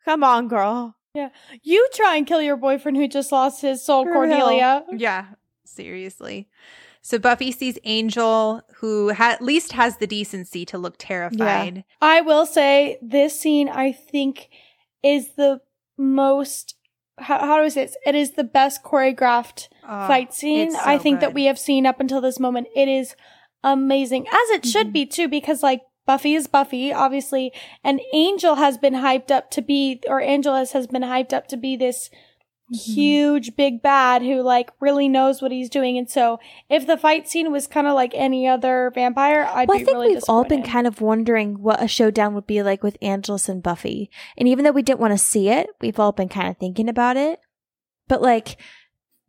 Come on, girl. Yeah. You try and kill your boyfriend who just lost his soul, For real. Cordelia. yeah, seriously. So Buffy sees Angel, who ha- at least has the decency to look terrified. I will say this scene I think is the most how, how do I say this? It is the best choreographed Oh, fight scene it's I so think that we have seen up until this moment. It is amazing, as it should Mhm. be too, because like Buffy is Buffy, obviously, and Angel has been hyped up to be, or Angelus has been hyped up to be this Mm-hmm. huge big bad who like really knows what he's doing. And so, if the fight scene was kind of like any other vampire, I'd well, be I think really we've all been kind of wondering what a showdown would be like with Angelus and Buffy. And even though we didn't want to see it, we've all been kind of thinking about it. But like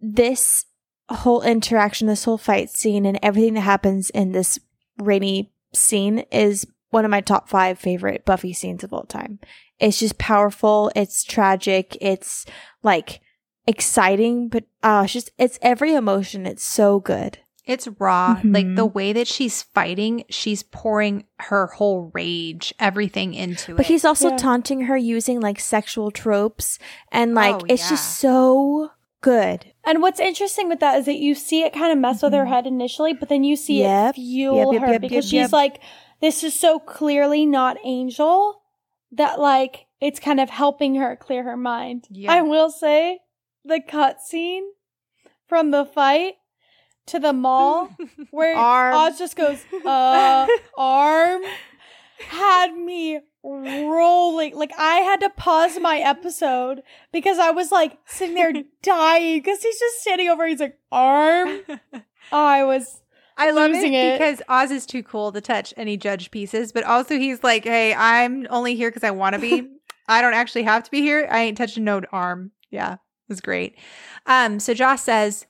this whole interaction, this whole fight scene, and everything that happens in this rainy scene is one of my top five favorite Buffy scenes of all time. It's just powerful. It's tragic. It's like exciting, but uh, it's just, it's every emotion. It's so good. It's raw. Like Mhm. the way that she's fighting, she's pouring her whole rage, everything into But it. But he's also Yeah. taunting her using like sexual tropes and like Oh, it's yeah. just so good. And what's interesting with that is that you see it kind of mess with her Mhm. head initially, but then you see Yep. it fuel Yep, yep, her yep, because yep, she's yep. like, this is so clearly not Angel that like it's kind of helping her clear her mind. Yeah. I will say the cutscene from the fight to the mall where Arm. Oz just goes, uh, arm had me rolling. Like I had to pause my episode because I was like sitting there dying because he's just standing over. He's like, arm. Oh, I was, I love it, it. because Oz is too cool to touch any judge pieces, but also he's like, "Hey, I'm only here because I want to be. I don't actually have to be here. I ain't touching no arm." Yeah, it was great. Um, so Joss says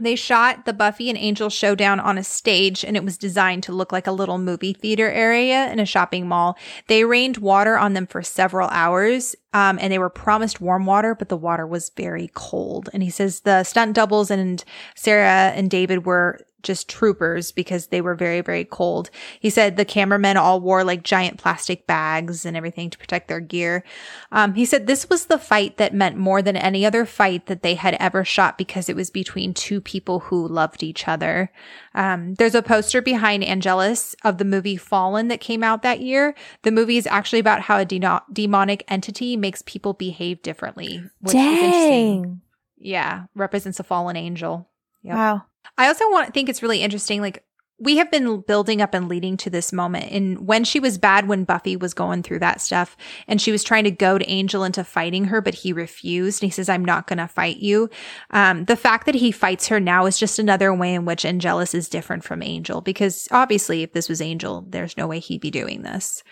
they shot the Buffy and Angel showdown on a stage, and it was designed to look like a little movie theater area in a shopping mall. They rained water on them for several hours, um, and they were promised warm water, but the water was very cold. And he says the stunt doubles and Sarah and David were just troopers because they were very, very cold. He said the cameramen all wore like giant plastic bags and everything to protect their gear. Um, he said this was the fight that meant more than any other fight that they had ever shot because it was between two people who loved each other. Um, there's a poster behind Angelus of the movie Fallen that came out that year. The movie is actually about how a deno- demonic entity makes people behave differently, which is interesting. Dang. Yeah, represents a fallen angel. Yep. Wow. I also want to think it's really interesting. Like we have been building up and leading to this moment. And when she was bad, when Buffy was going through that stuff, and she was trying to goad Angel into fighting her, but he refused. And he says, "I'm not going to fight you." Um, the fact that he fights her now is just another way in which Angelus is different from Angel. Because obviously, if this was Angel, there's no way he'd be doing this.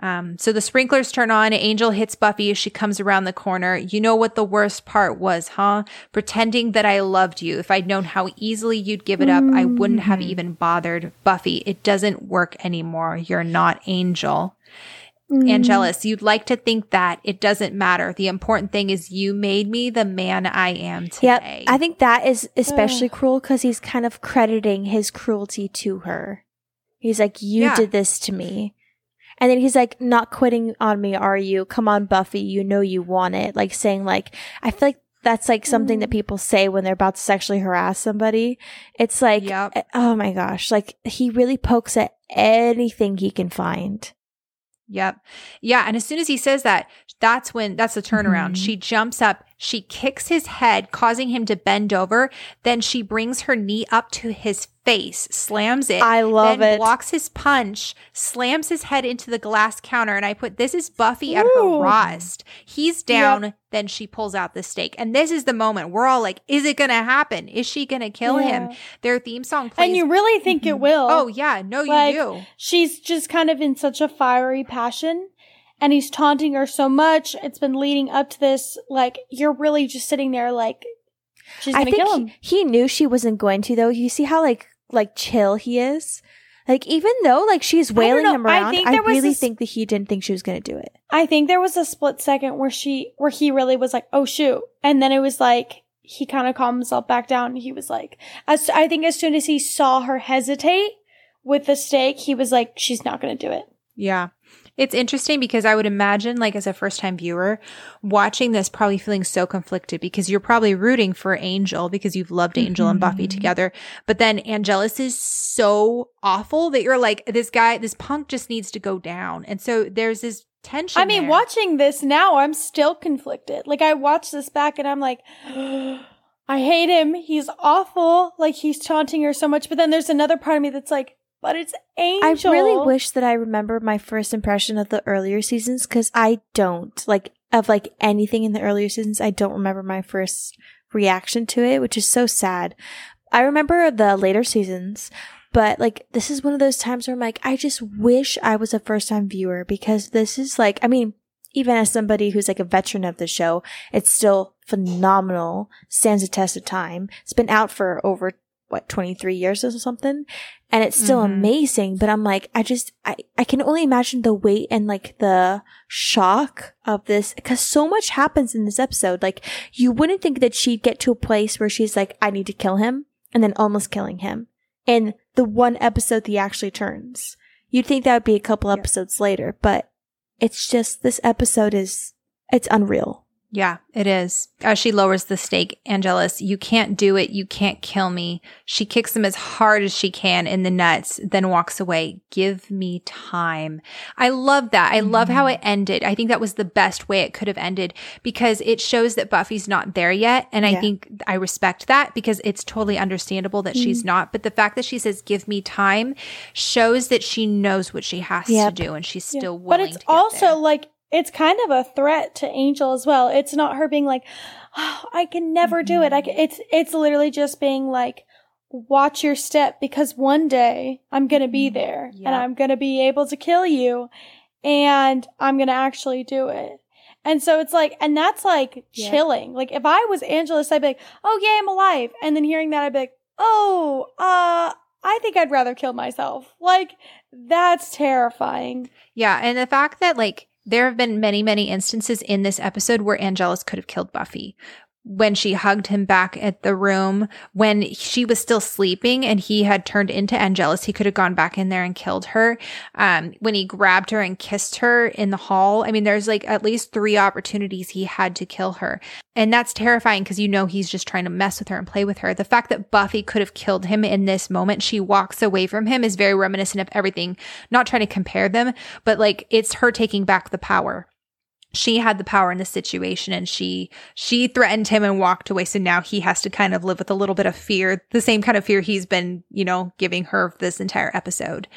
Um, so the sprinklers turn on. Angel hits Buffy as she comes around the corner. You know what the worst part was, huh? Pretending that I loved you. If I'd known how easily you'd give it up, I wouldn't have even bothered. Buffy, it doesn't work anymore. You're not Angel. Angelus, you'd like to think that it doesn't matter. The important thing is you made me the man I am today. I think that is especially cruel because he's kind of crediting his cruelty to her. He's like, "You Yeah. did this to me," and then he's like, "Not quitting on me, are you? Come on, Buffy, you know you want it." Like saying, like, I feel like that's like something that people say when they're about to sexually harass somebody. It's like, Yep. eh, oh my gosh, like he really pokes at anything he can find. Yep. Yeah. And as soon as he says that, that's when that's the turnaround. Mhm. She jumps up, she kicks his head, causing him to bend over. Then she brings her knee up to his face, slams it. I love then it. blocks his punch, slams his head into the glass counter. And I put this is Buffy at Ooh. her rawest. He's down, then she pulls out the stake. And this is the moment we're all like, is it going to happen? Is she going to kill him? Their theme song plays. and you really think it mm-hmm. will. oh, yeah. No, you do. she's just kind of in such a fiery passion and he's taunting her so much. It's been leading up to this. Like, you're really just sitting there like, she's going to think kill him. he, he knew she wasn't going to though. You see how like like chill he is. Like even though like she's wailing him I around, I, think there was really this- think that he didn't think she was going to do it. I think there was a split second where she, where he really was like, oh shoot. And then it was like, he kind of calmed himself back down. He was like, as I think as soon as he saw her hesitate with the stake, he was like, she's not going to do it. Yeah. It's interesting because I would imagine, like, as a first time viewer, watching this probably feeling so conflicted because you're probably rooting for Angel because you've loved Angel and Buffy Mhm. together. But then Angelus is so awful that you're like, this guy, this punk just needs to go down. And so there's this tension. I mean, there. watching this now, I'm still conflicted. Like I watched this back and I'm like, I hate him. He's awful. Like he's taunting her so much. But then there's another part of me that's like, but it's Angel. I really wish that I remember my first impression of the earlier seasons because I don't like of like anything in the earlier seasons. I don't remember my first reaction to it, which is so sad. I remember the later seasons, but like this is one of those times where I'm like, I just wish I was a first time viewer because this is like, I mean, even as somebody who's like a veteran of the show, it's still phenomenal, stands the test of time. It's been out for over what 23 years or something and it's still Mhm. amazing but i'm like i just I, I can only imagine the weight and like the shock of this because so much happens in this episode like you wouldn't think that she'd get to a place where she's like i need to kill him and then almost killing him in the one episode that he actually turns you'd think that would be a couple Yeah. episodes later but it's just this episode is it's unreal Yeah, it is. As she lowers the stake, Angelus, you can't do it. You can't kill me. She kicks him as hard as she can in the nuts, then walks away. Give me time. I love that. I love how mm-hmm. it ended. I think that was the best way it could have ended because it shows that Buffy's not there yet. And I Yeah. think I respect that because it's totally understandable that she's mm-hmm. not. But the fact that she says, give me time shows that she knows what she has Yep. to do and she's Yeah. still But willing it's to get also there. like it's kind of a threat to Angel as well. It's not her being like, oh, I can never do it. I can, it's it's literally just being like, watch your step because one day I'm gonna be there Yep. and I'm gonna be able to kill you, and I'm gonna actually do it. And so it's like, and that's like Yeah. chilling. Like if I was Angelus, I'd be like, oh yeah, I'm alive. And then hearing that, I'd be like, oh, uh, I think I'd rather kill myself. Like that's terrifying. Yeah, and the fact that like there have been many, many instances in this episode where Angelus could have killed Buffy. When she hugged him back at the room, when she was still sleeping and he had turned into Angelus, he could have gone back in there and killed her. Um, when he grabbed her and kissed her in the hall, I mean, there's like at least three opportunities he had to kill her. And that's terrifying because you know he's just trying to mess with her and play with her. The fact that Buffy could have killed him in this moment, she walks away from him, is very reminiscent of everything. Not trying to compare them, but like it's her taking back the power. She had the power in the situation and she she threatened him and walked away. So now he has to kind of live with a little bit of fear, the same kind of fear he's been, you know, giving her this entire episode.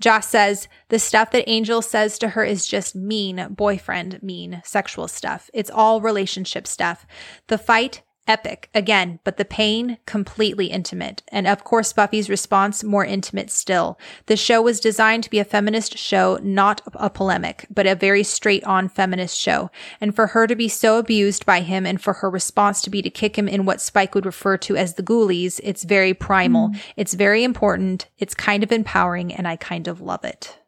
Joss says the stuff that Angel says to her is just mean, boyfriend, mean, sexual stuff. It's all relationship stuff. The fight, epic again, but the pain, completely intimate. And of course, Buffy's response, more intimate still. The show was designed to be a feminist show, not a polemic, but a very straight on feminist show. And for her to be so abused by him and for her response to be to kick him in what Spike would refer to as the ghoulies, it's very primal. Mm-hmm. It's very important. It's kind of empowering and I kind of love it.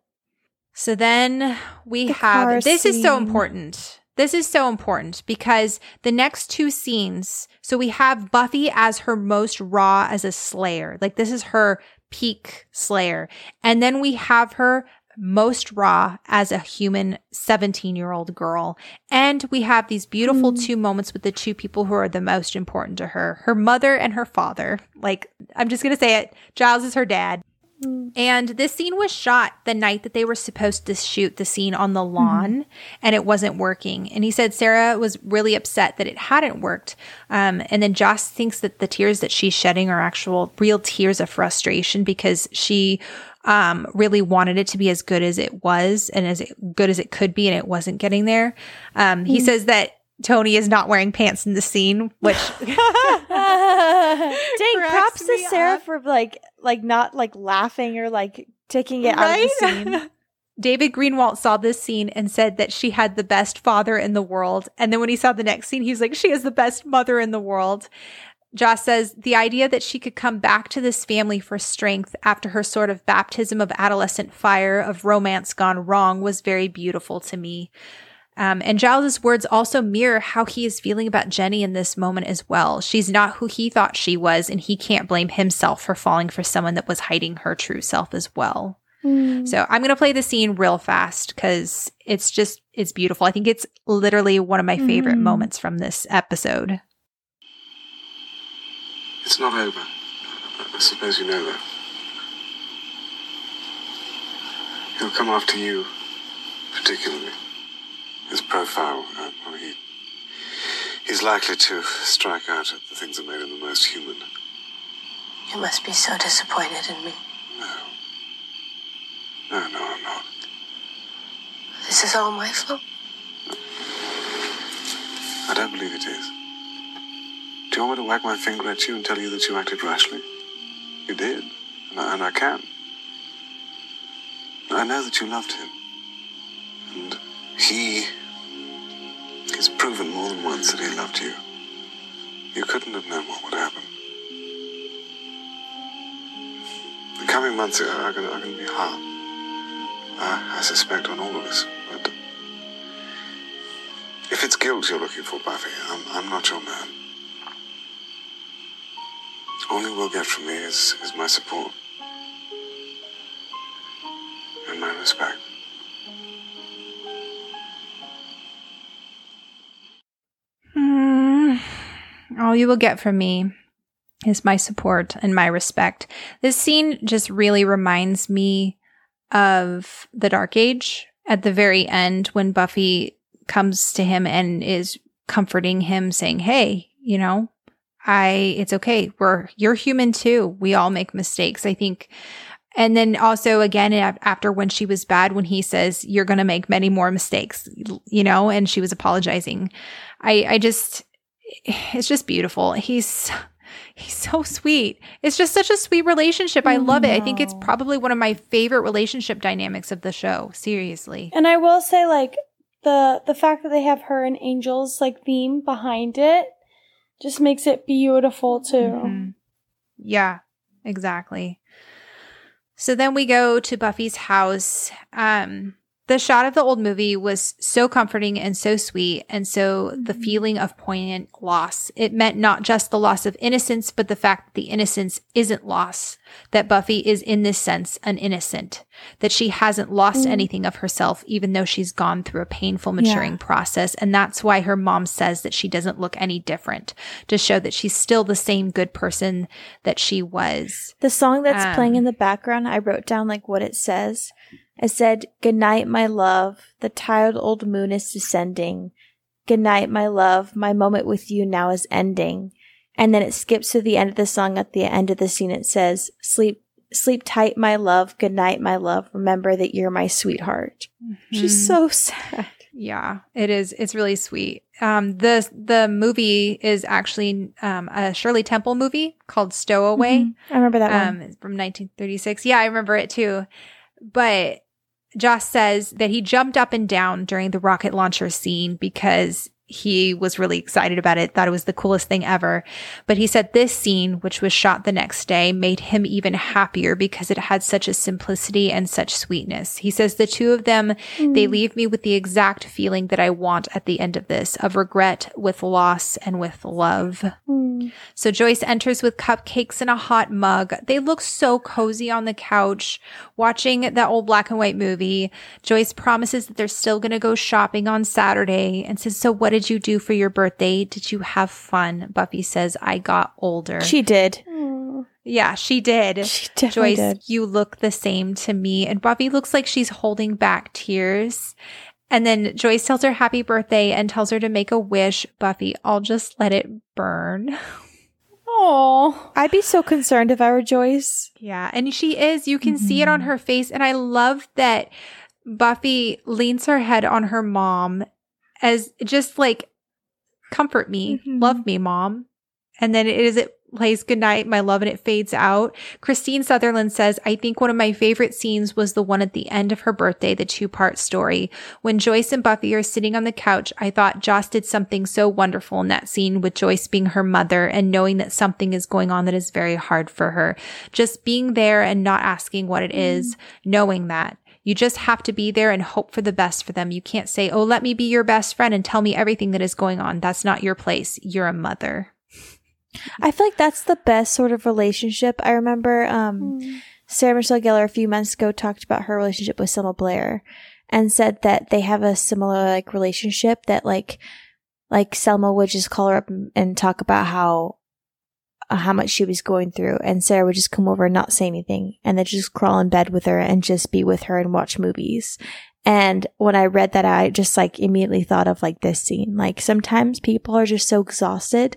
So then we The have this is so important. This is so important because the next two scenes, so we have Buffy as her most raw as a slayer. Like this is her peak slayer. And then we have her most raw as a human 17 year old girl. And we have these beautiful mm. two moments with the two people who are the most important to her her mother and her father. Like, I'm just going to say it Giles is her dad. And this scene was shot the night that they were supposed to shoot the scene on the lawn and it wasn't working. And he said Sarah was really upset that it hadn't worked. Um, and then Joss thinks that the tears that she's shedding are actual real tears of frustration because she um, really wanted it to be as good as it was and as good as it could be, and it wasn't getting there. Um, he says that Tony is not wearing pants in the scene, which Dang, props to me Sarah up. for like like not like laughing or like taking it out of the scene. David Greenwalt saw this scene and said that she had the best father in the world. And then when he saw the next scene, he was like, she is the best mother in the world. Joss says the idea that she could come back to this family for strength after her sort of baptism of adolescent fire of romance gone wrong was very beautiful to me. Um, and Giles's words also mirror how he is feeling about Jenny in this moment as well. She's not who he thought she was, and he can't blame himself for falling for someone that was hiding her true self as well. Mm. So I'm going to play the scene real fast because it's just, it's beautiful. I think it's literally one of my favorite Mhm. moments from this episode. It's not over. I suppose you know that. He'll come after you, particularly. His profile, uh, well, he, he's likely to strike out at the things that made him the most human. You must be so disappointed in me. No. No, no, I'm not. This is all my fault. I don't believe it is. Do you want me to wag my finger at you and tell you that you acted rashly? You did, and I, and I can. I know that you loved him. And he. has proven more than once that he loved you. You couldn't have known what would happen. The coming months are, are going to be hard. I, I suspect on all of us, but. If it's guilt you're looking for, Buffy, I'm, I'm not your man. All you will get from me is, is my support. And my respect. You will get from me is my support and my respect. This scene just really reminds me of the Dark Age at the very end when Buffy comes to him and is comforting him, saying, Hey, you know, I, it's okay. We're, you're human too. We all make mistakes. I think. And then also again, after when she was bad, when he says, you're going to make many more mistakes, you know, and she was apologizing. I, I just, it's just beautiful. He's, he's so sweet. It's just such a sweet relationship. I love it. I think it's probably one of my favorite relationship dynamics of the show. Seriously. And I will say, like the the fact that they have her and Angel's like theme behind it just makes it beautiful too. Mhm. Yeah, exactly. So then we go to Buffy's house. Um, the shot of the old movie was so comforting and so sweet. And so the feeling of poignant loss, it meant not just the loss of innocence, but the fact that the innocence isn't loss, that Buffy is in this sense an innocent, that she hasn't lost Mm. anything of herself, even though she's gone through a painful Yeah. maturing process. And that's why her mom says that she doesn't look any different to show that she's still the same good person that she was. The song that's playing Um, in the background, I wrote down like what it says. I said, Good night, my love. The tired old moon is descending. Good night, my love. My moment with you now is ending. And then it skips to the end of the song. At the end of the scene, it says, Sleep, sleep tight, my love. Good night, my love. Remember that you're my sweetheart. She's Mhm. so sad. Yeah, it is. It's really sweet. Um, the the movie is actually um, a Shirley Temple movie called Stowaway. Mhm. I remember that Um, one. from 1936. Yeah, I remember it too. But Joss says that he jumped up and down during the rocket launcher scene because he was really excited about it, thought it was the coolest thing ever. But he said this scene, which was shot the next day, made him even happier because it had such a simplicity and such sweetness. He says the two of them, they leave me with the exact feeling that I want at the end of this of regret with loss and with love. Mm. So Joyce enters with cupcakes and a hot mug. They look so cozy on the couch watching that old black and white movie. Joyce promises that they're still going to go shopping on Saturday and says, So what did you do for your birthday? Did you have fun? Buffy says, I got older. She did. Yeah, she did. She definitely Joyce, did. you look the same to me. And Buffy looks like she's holding back tears. And then Joyce tells her happy birthday and tells her to make a wish. Buffy, I'll just let it burn. Oh, I'd be so concerned if I were Joyce. Yeah, and she is. You can see it on Mhm. her face. And I love that Buffy leans her head on her mom as just like, comfort me, Mhm. love me, mom. And then it is it plays goodnight, my love, and it fades out. Kristine Sutherland says, I think one of my favorite scenes was the one at the end of her birthday, the two part story. When Joyce and Buffy are sitting on the couch, I thought Joss did something so wonderful in that scene with Joyce being her mother and knowing that something is going on that is very hard for her. Just being there and not asking what it is, knowing that. You just have to be there and hope for the best for them. You can't say, Oh, let me be your best friend and tell me everything that is going on. That's not your place. You're a mother. I feel like that's the best sort of relationship. I remember um, Sarah Michelle Gellar a few months ago talked about her relationship with Selma Blair and said that they have a similar like relationship that like like Selma would just call her up and- and talk about how Uh, how much she was going through and Sarah would just come over and not say anything and then just crawl in bed with her and just be with her and watch movies. And when I read that, I just like immediately thought of like this scene. Like sometimes people are just so exhausted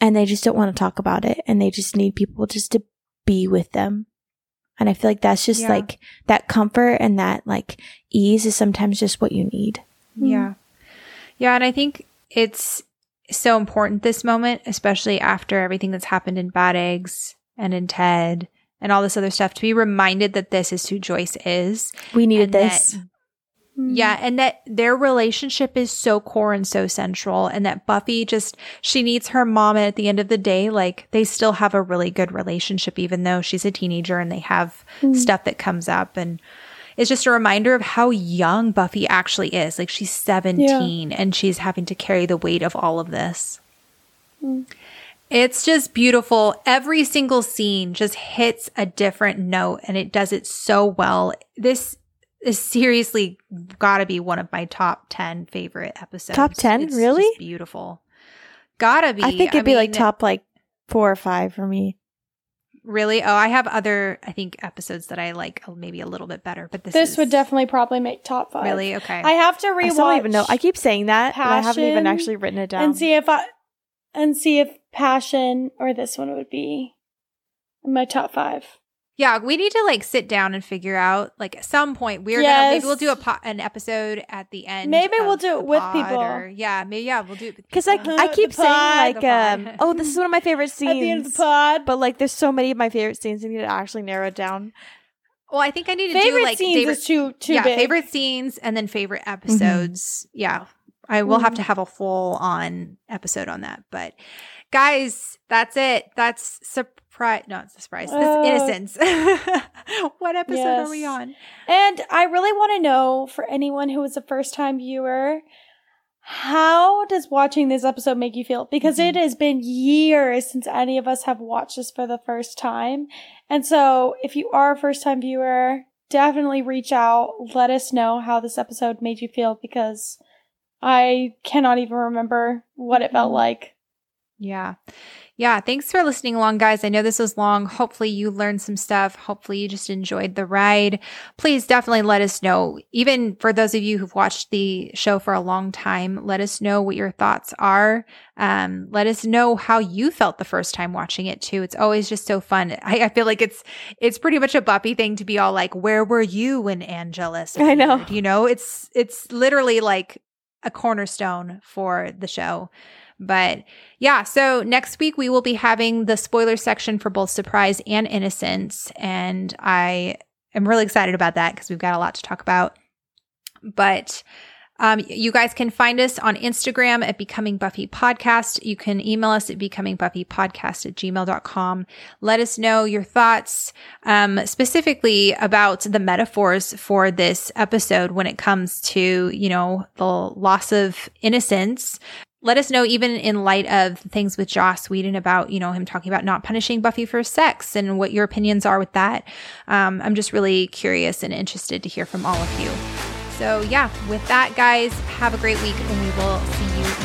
and they just don't want to talk about it and they just need people just to be with them. And I feel like that's just Yeah. like that comfort and that like ease is sometimes just what you need. Yeah. Yeah. And I think it's so important this moment, especially after everything that's happened in Bad Eggs and in Ted and all this other stuff, to be reminded that this is who Joyce is. We needed and this. that- yeah. And that their relationship is so core and so central. And that Buffy just, she needs her mom. And at the end of the day, like they still have a really good relationship, even though she's a teenager and they have mm. stuff that comes up. And it's just a reminder of how young Buffy actually is. Like she's 17 and she's having to carry the weight of all of this. It's just beautiful. Every single scene just hits a different note and it does it so well. This is seriously got to be one of my top 10 favorite episodes. Top 10? It's Really? beautiful. Gotta be. I think it'd be like top like four or five for me. Really? Oh, I have other, I think, episodes that I like maybe a little bit better, but this, This is- would definitely probably make top five. Really? Okay. I have to rewatch. I still don't even know. I keep saying that, but I haven't even actually written it down. and see if I and see if passion or this one would be in my top five. Yeah, we need to like sit down and figure out like at some point we're gonna maybe we'll do a po- an episode at the end. Maybe we'll do it with people. or- yeah, maybe yeah, we'll do it Because I. I keep The saying pod, like, um, oh, this is one of my favorite scenes. At the end of the pod, But like, there's so many of my favorite scenes. I need to actually narrow it down. well, I think I need to favorite do like scenes favorite, is too too yeah, big. favorite scenes and then favorite episodes. Yeah, I will have to have a full on episode on that. But guys, that's it. That's surprise. No, it's surprise. This Oh. Uh, innocence. what episode are we on? And I really want to know for anyone who is a first time viewer, how does watching this episode make you feel? Because it mm-hmm. has been years since any of us have watched this for the first time. And so if you are a first time viewer, definitely reach out. Let us know how this episode made you feel because I cannot even remember what it felt mm-hmm. like. Yeah. Yeah. Thanks for listening along, guys. I know this was long. Hopefully, you learned some stuff. Hopefully, you just enjoyed the ride. Please definitely let us know. Even for those of you who've watched the show for a long time, let us know what your thoughts are. Um, let us know how you felt the first time watching it too. It's always just so fun. I, I feel like it's it's pretty much a Buffy thing to be all like, "Where were you when Angelus?" I know. You know, it's it's literally like a cornerstone for the show. But yeah, so next week we will be having the spoiler section for both Surprise and Innocence. And I am really excited about that because we've got a lot to talk about. But um, you guys can find us on Instagram at Becoming Buffy Podcast. You can email us at becomingbuffypodcast at gmail.com. Let us know your thoughts, um, specifically about the metaphors for this episode when it comes to, you know, the loss of innocence. Let us know, even in light of things with Joss Whedon about, you know, him talking about not punishing Buffy for sex and what your opinions are with that. Um, I'm just really curious and interested to hear from all of you. So, yeah, with that, guys, have a great week and we will see you